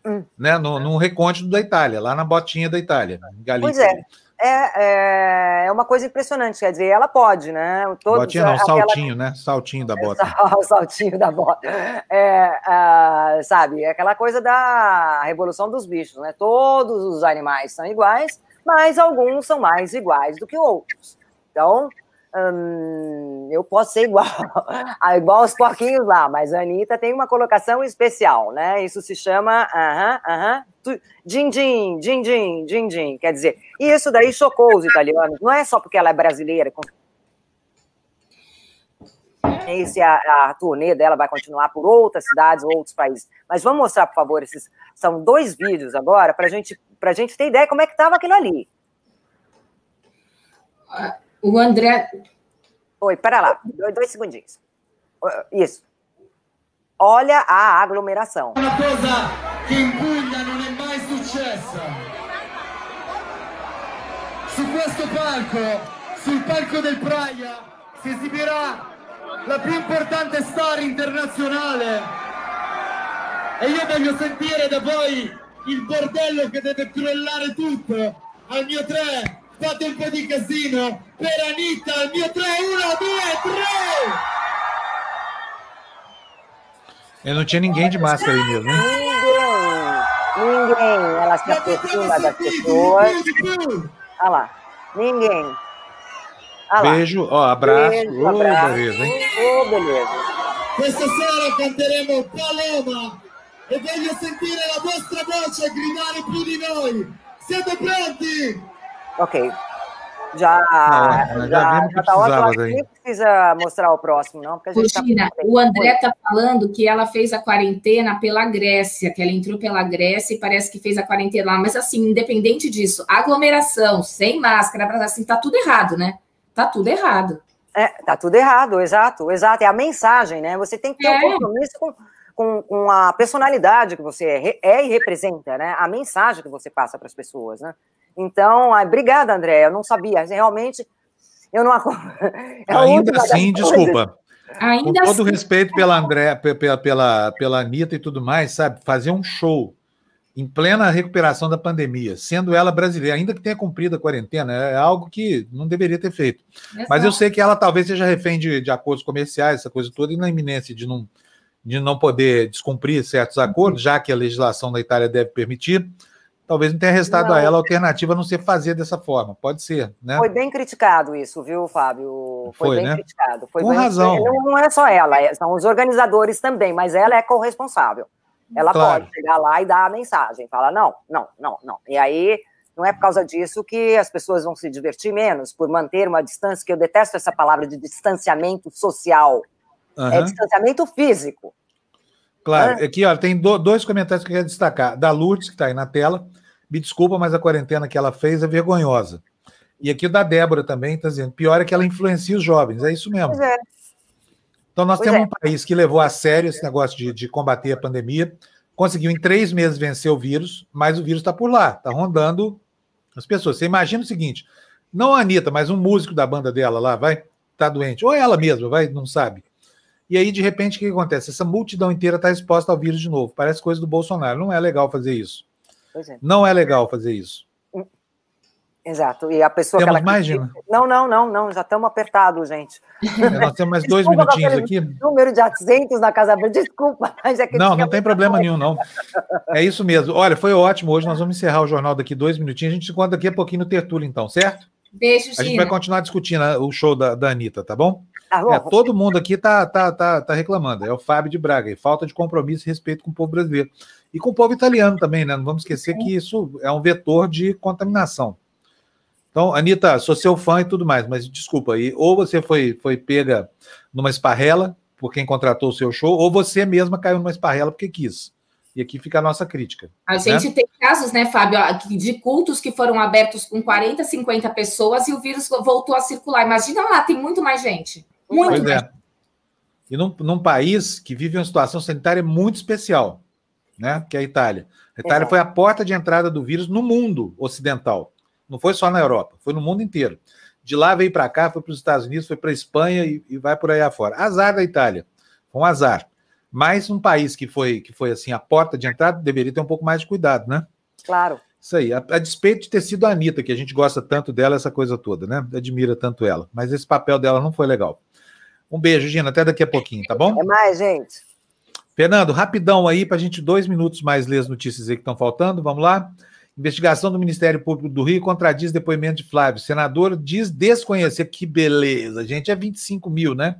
S1: hum. né, no, num recôndito da Itália, lá na botinha da Itália, em Galícia.
S6: Pois é. É, é, é, uma coisa impressionante, quer dizer, ela pode, né?
S1: Todos, Botinha não, aquela... saltinho, né? Saltinho da bota.
S6: o saltinho da bota. É, uh, sabe, é aquela coisa da revolução dos bichos, né? Todos os animais são iguais, mas alguns são mais iguais do que outros. Então, Hum, eu posso ser igual, igual aos porquinhos lá, mas a Anitta tem uma colocação especial, né? Isso se chama aham, aham, din din, din din, din din. Quer dizer, e isso daí chocou os italianos. Não é só porque ela é brasileira. Esse a, a turnê dela vai continuar por outras cidades, outros países. Mas vamos mostrar, por favor, esses são dois vídeos agora para gente, a gente ter ideia como é que estava aquilo ali.
S2: O André.
S6: Oi, para lá, dois, dois segundinhos. Isso. Olha a aglomeração.
S8: Uma coisa que em Puglia non è mai successa. Su questo palco, sul palco del Praia, si esibirà la più importante star internazionale. E io voglio sentire da voi il bordello che deve crollare tutto al mio 3, fate un po' di casino per Anita, al mio 3, 1, 2, 3!
S1: Eu não tinha ninguém de máscara aí mesmo, hein?
S6: Ninguém. Ninguém. Ela se aproxima das pessoas. Olha lá. Ninguém.
S1: Olha Beijo, ó, abraço. Beijo, oh, abraço. beleza, hein?
S6: Oh, beleza.
S8: Questa sera canteremo Paloma e voglio sentire la vostra voce gridare più di noi. Siete pronti?
S6: Ok. Já, já, já, já tá ótimo. Nem precisa mostrar o próximo, não. Porque a gente
S2: Regina, tá o André está falando que ela fez a quarentena pela Grécia, que ela entrou pela Grécia e parece que fez a quarentena lá. Mas, assim, independente disso, aglomeração, sem máscara, assim, tá tudo errado, né? Tá tudo errado.
S6: É, tá tudo errado, exato, exato. É a mensagem, né? Você tem que ter é. um compromisso com, com, com, a personalidade que você é, é, e representa, né? A mensagem que você passa para as pessoas, né? Então, obrigada, André. Eu não sabia. Realmente, eu não.
S1: É Ainda assim, desculpa. Ainda Com todo assim... respeito pela André, pela, pela, pela Anitta e tudo mais, sabe? Fazer um show em plena recuperação da pandemia, sendo ela brasileira, ainda que tenha cumprido a quarentena, é algo que não deveria ter feito. Exato. Mas eu sei que ela talvez seja refém de, de, acordos comerciais, essa coisa toda, e na iminência de não, de não poder descumprir certos acordos, já que a legislação da Itália deve permitir, talvez não tenha restado não. a ela a alternativa a não ser fazer dessa forma. Pode ser, né?
S6: Foi bem criticado isso, viu, Fábio?
S1: Foi, Foi bem né? criticado.
S6: Foi
S1: Com
S6: bem,
S1: razão.
S6: Não é só ela, é, são os organizadores também, mas ela é corresponsável. Ela claro. pode chegar lá e dar a mensagem, fala não, não, não, não. E aí não é por causa disso que as pessoas vão se divertir menos, por manter uma distância, que eu detesto essa palavra de distanciamento social. Uhum. É distanciamento físico.
S1: Claro, né? aqui ó, tem do, dois comentários que eu quero destacar. Da Lourdes, que está aí na tela. Me desculpa, mas a quarentena que ela fez é vergonhosa. E aqui o da Débora também está dizendo: pior é que ela influencia os jovens. É isso mesmo. É. Então, nós pois temos é. um país que levou a sério esse negócio de, de combater a pandemia, conseguiu em três meses vencer o vírus, mas o vírus está por lá, está rondando as pessoas. Você imagina o seguinte: não a Anitta, mas um músico da banda dela lá, vai, tá doente, ou ela mesma, vai, não sabe. E aí, de repente, o que acontece? Essa multidão inteira está exposta ao vírus de novo. Parece coisa do Bolsonaro. Não é legal fazer isso. É. Não é legal fazer isso.
S6: Exato. E a pessoa
S1: temos
S6: que
S1: mais, Gina?
S6: Não, não, não, não. Já estamos apertados, gente.
S1: É, nós temos mais dois minutinhos aqui.
S6: Número de assentos na Casa Branca. Desculpa,
S1: mas é que Não, não tem problema nenhum, não. É isso mesmo. Olha, foi ótimo. Hoje nós vamos encerrar o jornal daqui dois minutinhos. A gente se encontra daqui a pouquinho no Tertúlio, então, certo?
S2: Beijo, Gina.
S1: A gente vai continuar discutindo né, o show da, da Anitta, tá bom? Tá bom. É, todo mundo aqui tá, tá, tá, tá reclamando. É o Fábio de Braga. E falta de compromisso e respeito com o povo brasileiro. E com o povo italiano também, né? Não vamos esquecer que isso é um vetor de contaminação. Então, Anitta, sou seu fã e tudo mais, mas desculpa aí, ou você foi, foi pega numa esparrela por quem contratou o seu show, ou você mesma caiu numa esparrela porque quis. E aqui fica a nossa crítica.
S2: A gente né? tem casos, né, Fábio, de cultos que foram abertos com 40, 50 pessoas e o vírus voltou a circular. Imagina lá, tem muito mais gente. Muito pois mais. É.
S1: E num, num, país que vive uma situação sanitária muito especial, né? Que é a Itália. A Itália Exato. foi a porta de entrada do vírus no mundo ocidental. Não foi só na Europa, foi no mundo inteiro. De lá veio para cá, foi para os Estados Unidos, foi para a Espanha e, e, vai por aí afora. Azar da Itália, um azar. Mas um país que foi, que foi assim, a porta de entrada, deveria ter um pouco mais de cuidado, né?
S6: Claro.
S1: Isso aí, a, a, despeito de ter sido a Anitta, que a gente gosta tanto dela, essa coisa toda, né? Admira tanto ela. Mas esse papel dela não foi legal. Um beijo, Gina, até daqui a pouquinho, tá bom?
S6: Até mais, gente.
S1: Fernando, rapidão aí, para a gente, dois minutos mais ler as notícias aí que estão faltando, vamos lá. Investigação do Ministério Público do Rio contradiz depoimento de Flávio. Senador diz desconhecer. Que beleza, gente. É 25 mil, né?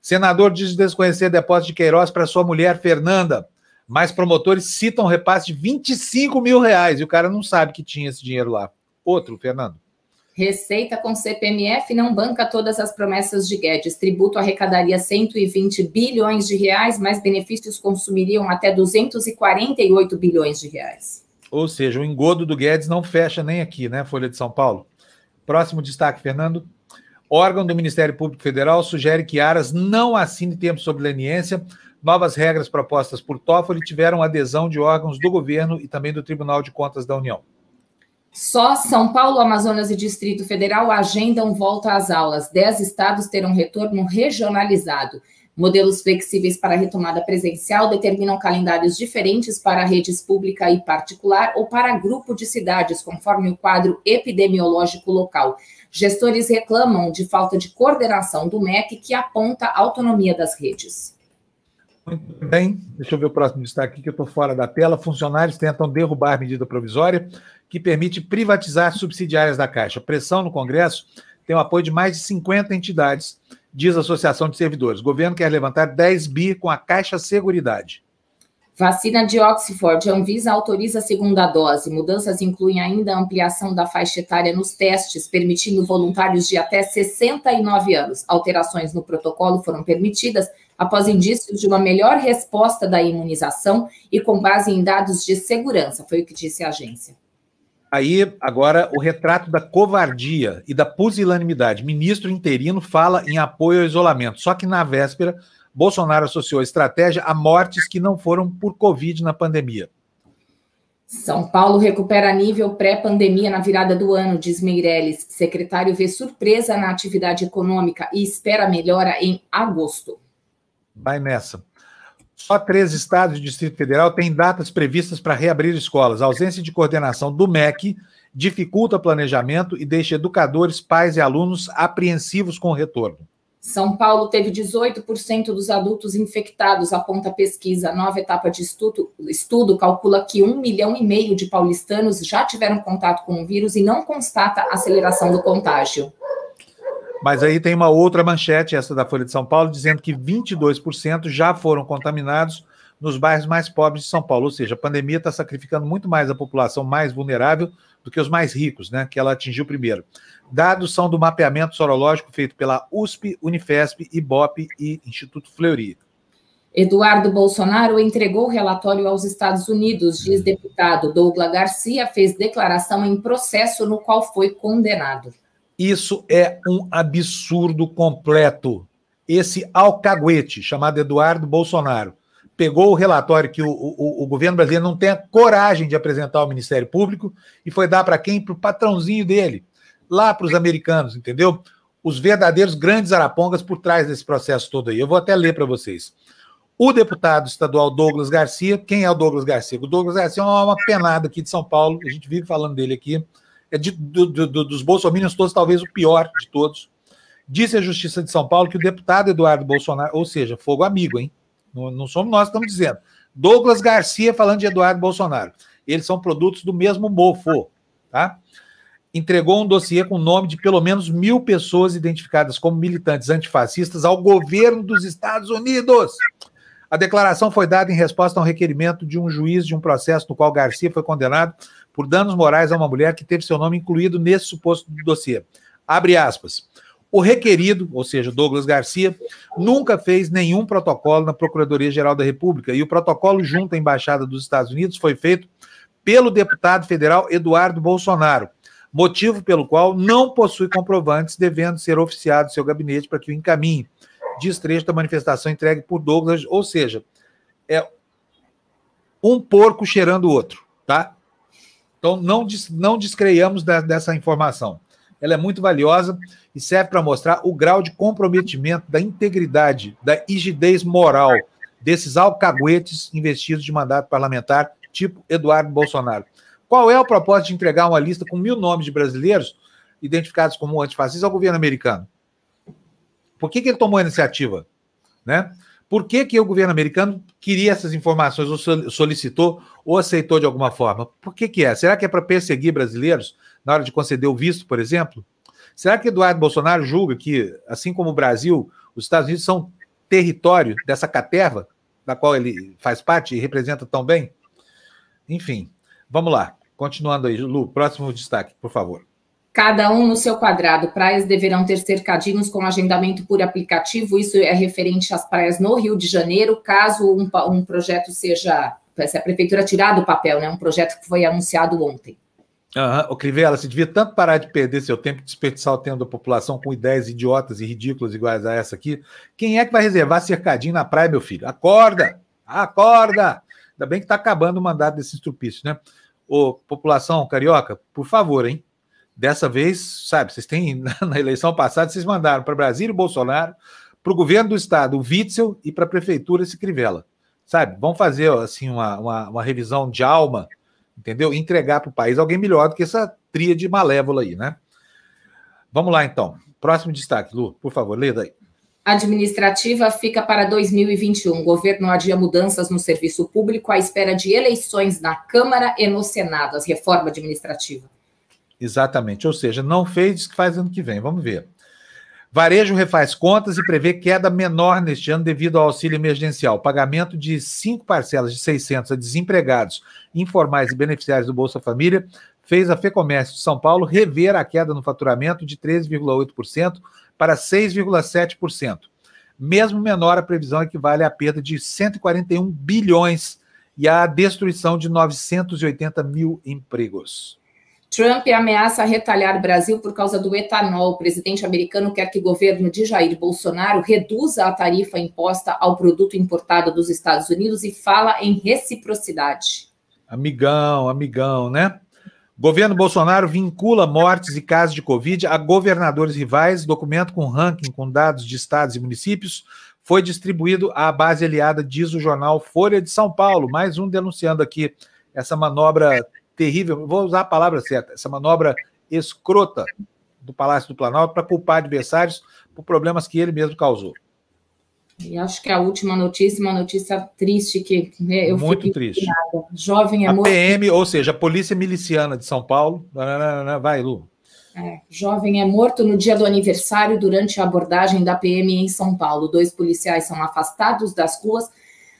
S1: Senador diz desconhecer depósito de Queiroz para sua mulher, Fernanda. Mas promotores citam repasse de 25 mil reais. E o cara não sabe que tinha esse dinheiro lá. Outro, Fernando.
S2: Receita com CPMF não banca todas as promessas de Guedes. Tributo arrecadaria 120 bilhões de reais, mas benefícios consumiriam até 248 bilhões de reais.
S1: Ou seja, o engodo do Guedes não fecha nem aqui, né, Folha de São Paulo? Próximo destaque, Fernando. Órgão do Ministério Público Federal sugere que Aras não assine tempo sob leniência. Novas regras propostas por Toffoli tiveram adesão de órgãos do governo e também do Tribunal de Contas da União.
S2: Só São Paulo, Amazonas e Distrito Federal agendam volta às aulas. Dez estados terão retorno regionalizado. Modelos flexíveis para retomada presencial determinam calendários diferentes para redes pública e particular ou para grupo de cidades, conforme o quadro epidemiológico local. Gestores reclamam de falta de coordenação do MEC, que aponta a autonomia das redes.
S1: Muito bem, deixa eu ver o próximo destaque que eu estou fora da tela. Funcionários tentam derrubar medida provisória que permite privatizar subsidiárias da Caixa. Pressão no Congresso tem o apoio de mais de 50 entidades diz a Associação de Servidores. O governo quer levantar 10 bi com a Caixa Seguridade.
S2: Vacina de Oxford. A Anvisa autoriza a segunda dose. Mudanças incluem ainda a ampliação da faixa etária nos testes, permitindo voluntários de até 69 anos. Alterações no protocolo foram permitidas após indícios de uma melhor resposta da imunização e com base em dados de segurança, foi o que disse a agência.
S1: Aí, agora, o retrato da covardia e da pusilanimidade. Ministro interino fala em apoio ao isolamento. Só que na véspera, Bolsonaro associou a estratégia a mortes que não foram por Covid na pandemia.
S2: São Paulo recupera nível pré-pandemia na virada do ano, diz Meirelles. Secretário vê surpresa na atividade econômica e espera melhora em agosto.
S1: Vai nessa. Só três estados do Distrito Federal têm datas previstas para reabrir escolas. A ausência de coordenação do MEC dificulta planejamento e deixa educadores, pais e alunos apreensivos com o retorno.
S2: São Paulo teve 18% dos adultos infectados, aponta a pesquisa. A nova etapa de estudo, estudo calcula que um milhão e meio de paulistanos já tiveram contato com o vírus e não constata aceleração do contágio.
S1: Mas aí tem uma outra manchete, essa da Folha de São Paulo, dizendo que 22% já foram contaminados nos bairros mais pobres de São Paulo. Ou seja, a pandemia está sacrificando muito mais a população mais vulnerável do que os mais ricos, né? Que ela atingiu primeiro. Dados são do mapeamento sorológico feito pela USP, Unifesp, IBOP e Instituto Fleury.
S2: Eduardo Bolsonaro entregou o relatório aos Estados Unidos, diz deputado. Douglas Garcia fez declaração em processo no qual foi condenado.
S1: Isso é um absurdo completo. Esse alcaguete, chamado Eduardo Bolsonaro, pegou o relatório que o, o, o governo brasileiro não tem a coragem de apresentar ao Ministério Público e foi dar para quem? Para o patrãozinho dele, lá para os americanos, entendeu? Os verdadeiros grandes arapongas por trás desse processo todo aí. Eu vou até ler para vocês. O deputado estadual Douglas Garcia, quem é o Douglas Garcia? O Douglas Garcia é uma penada aqui de São Paulo, a gente vive falando dele aqui é de, do, do, dos bolsominions todos, talvez o pior de todos. Disse a Justiça de São Paulo que o deputado Eduardo Bolsonaro, ou seja, fogo amigo, hein? Não, não somos nós que estamos dizendo. Douglas Garcia falando de Eduardo Bolsonaro. Eles são produtos do mesmo mofo, tá? Entregou um dossiê com o nome de pelo menos mil pessoas identificadas como militantes antifascistas ao governo dos Estados Unidos. A declaração foi dada em resposta a um requerimento de um juiz de um processo no qual Garcia foi condenado por danos morais a uma mulher que teve seu nome incluído nesse suposto dossiê. Abre aspas. O requerido, ou seja, Douglas Garcia, nunca fez nenhum protocolo na Procuradoria-Geral da República e o protocolo junto à Embaixada dos Estados Unidos foi feito pelo deputado federal Eduardo Bolsonaro, motivo pelo qual não possui comprovantes, devendo ser oficiado seu gabinete para que o encaminhe. Diz trecho da manifestação entregue por Douglas, ou seja, é um porco cheirando o outro, tá? Então, não, não descreiamos da, dessa informação. Ela é muito valiosa e serve para mostrar o grau de comprometimento da integridade, da rigidez moral desses alcaguetes investidos de mandato parlamentar, tipo Eduardo Bolsonaro. Qual é o propósito de entregar uma lista com mil nomes de brasileiros identificados como antifascistas ao governo americano? Por que, que ele tomou a iniciativa? Né? Por que, que o governo americano queria essas informações, ou solicitou, ou aceitou de alguma forma? Por que, que é? Será que é para perseguir brasileiros na hora de conceder o visto, por exemplo? Será que Eduardo Bolsonaro julga que, assim como o Brasil, os Estados Unidos são território dessa caterva, da qual ele faz parte e representa tão bem? Enfim, vamos lá. Continuando aí, Lu, próximo destaque, por favor.
S2: Cada um no seu quadrado. Praias deverão ter cercadinhos com agendamento por aplicativo. Isso é referente às praias no Rio de Janeiro. Caso um, um projeto seja. Se a prefeitura tirar do papel, né? Um projeto que foi anunciado ontem.
S1: Uhum. O Crivella, você devia tanto parar de perder seu tempo e desperdiçar o tempo da população com ideias idiotas e ridículas iguais a essa aqui. Quem é que vai reservar cercadinho na praia, meu filho? Acorda! Acorda! Ainda bem que está acabando o mandato desse estrupício, né? Ô, população carioca, por favor, hein? Dessa vez, sabe, vocês têm, na eleição passada, vocês mandaram para Brasília o Bolsonaro, para o governo do estado, o Witzel, e para a prefeitura, esse Crivella. Sabe? Vamos fazer assim uma, uma, uma revisão de alma, entendeu? Entregar para o país alguém melhor do que essa tríade malévola aí, né? Vamos lá, então. Próximo destaque, Lu, por favor, leia daí.
S2: Administrativa fica para 2021. O governo adia mudanças no serviço público à espera de eleições na Câmara e no Senado, as reformas administrativas.
S1: Exatamente. Ou seja, não fez, diz que faz ano que vem. Vamos ver. Varejo refaz contas e prevê queda menor neste ano devido ao auxílio emergencial. Pagamento de cinco parcelas de 600 a desempregados, informais e beneficiários do Bolsa Família fez a FEComércio de São Paulo rever a queda no faturamento de 13,8% para 6,7%. Mesmo menor, a previsão equivale à perda de 141 bilhões e à destruição de 980 mil empregos.
S2: Trump ameaça retalhar Brasil por causa do etanol. O presidente americano quer que o governo de Jair Bolsonaro reduza a tarifa imposta ao produto importado dos Estados Unidos e fala em reciprocidade.
S1: Amigão, amigão, né? Governo Bolsonaro vincula mortes e casos de Covid a governadores rivais. Documento com ranking com dados de estados e municípios foi distribuído à base aliada, diz o jornal Folha de São Paulo. Mais um denunciando aqui essa manobra terrível, vou usar a palavra certa, essa manobra escrota do Palácio do Planalto para culpar adversários por problemas que ele mesmo causou.
S2: E acho que a última notícia, uma notícia triste que né, eu
S1: muito triste.
S2: Jovem é
S1: a PM, ou seja, a Polícia Miliciana de São Paulo, vai, Lu.
S2: É, jovem é morto no dia do aniversário durante a abordagem da PM em São Paulo. Dois policiais são afastados das ruas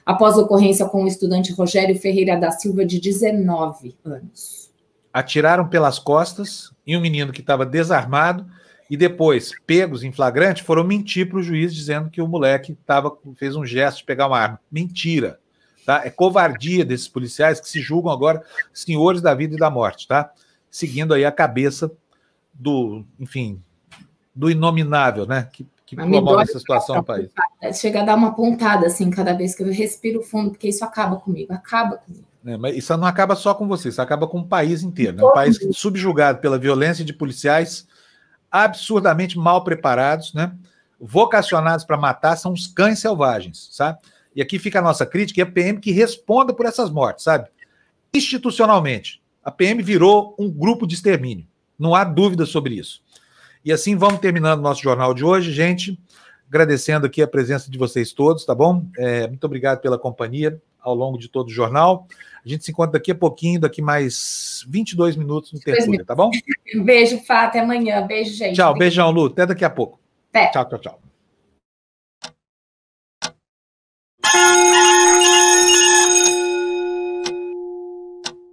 S2: após ocorrência com o estudante Rogério Ferreira da Silva, de 19 anos.
S1: Atiraram pelas costas em um menino que estava desarmado e depois, pegos em flagrante, foram mentir para o juiz dizendo que o moleque tava, fez um gesto de pegar uma arma. Mentira. Tá? É covardia desses policiais que se julgam agora senhores da vida e da morte, tá? Seguindo aí a cabeça do, enfim, do inominável, né? Que que promove essa situação no país?
S2: Chega a dar uma pontada, assim, cada vez que eu respiro fundo, porque isso acaba comigo, acaba comigo.
S1: É, mas isso não acaba só com você, isso acaba com o país inteiro. Né? Um país subjugado pela violência de policiais absurdamente mal preparados, né? vocacionados para matar, são os cães selvagens, sabe? E aqui fica a nossa crítica, e a PM que responda por essas mortes, sabe? Institucionalmente, a PM virou um grupo de extermínio. Não há dúvida sobre isso. E assim vamos terminando o nosso jornal de hoje, gente. Agradecendo aqui a presença de vocês todos, tá bom? É, muito obrigado pela companhia ao longo de todo o jornal. A gente se encontra daqui a pouquinho, daqui mais 22 minutos no Tertúlia, tá bom?
S2: Beijo, Fá, até amanhã. Beijo, gente.
S1: Tchau, beijão, Lu. Até daqui a pouco.
S2: Até.
S1: Tchau, tchau, tchau.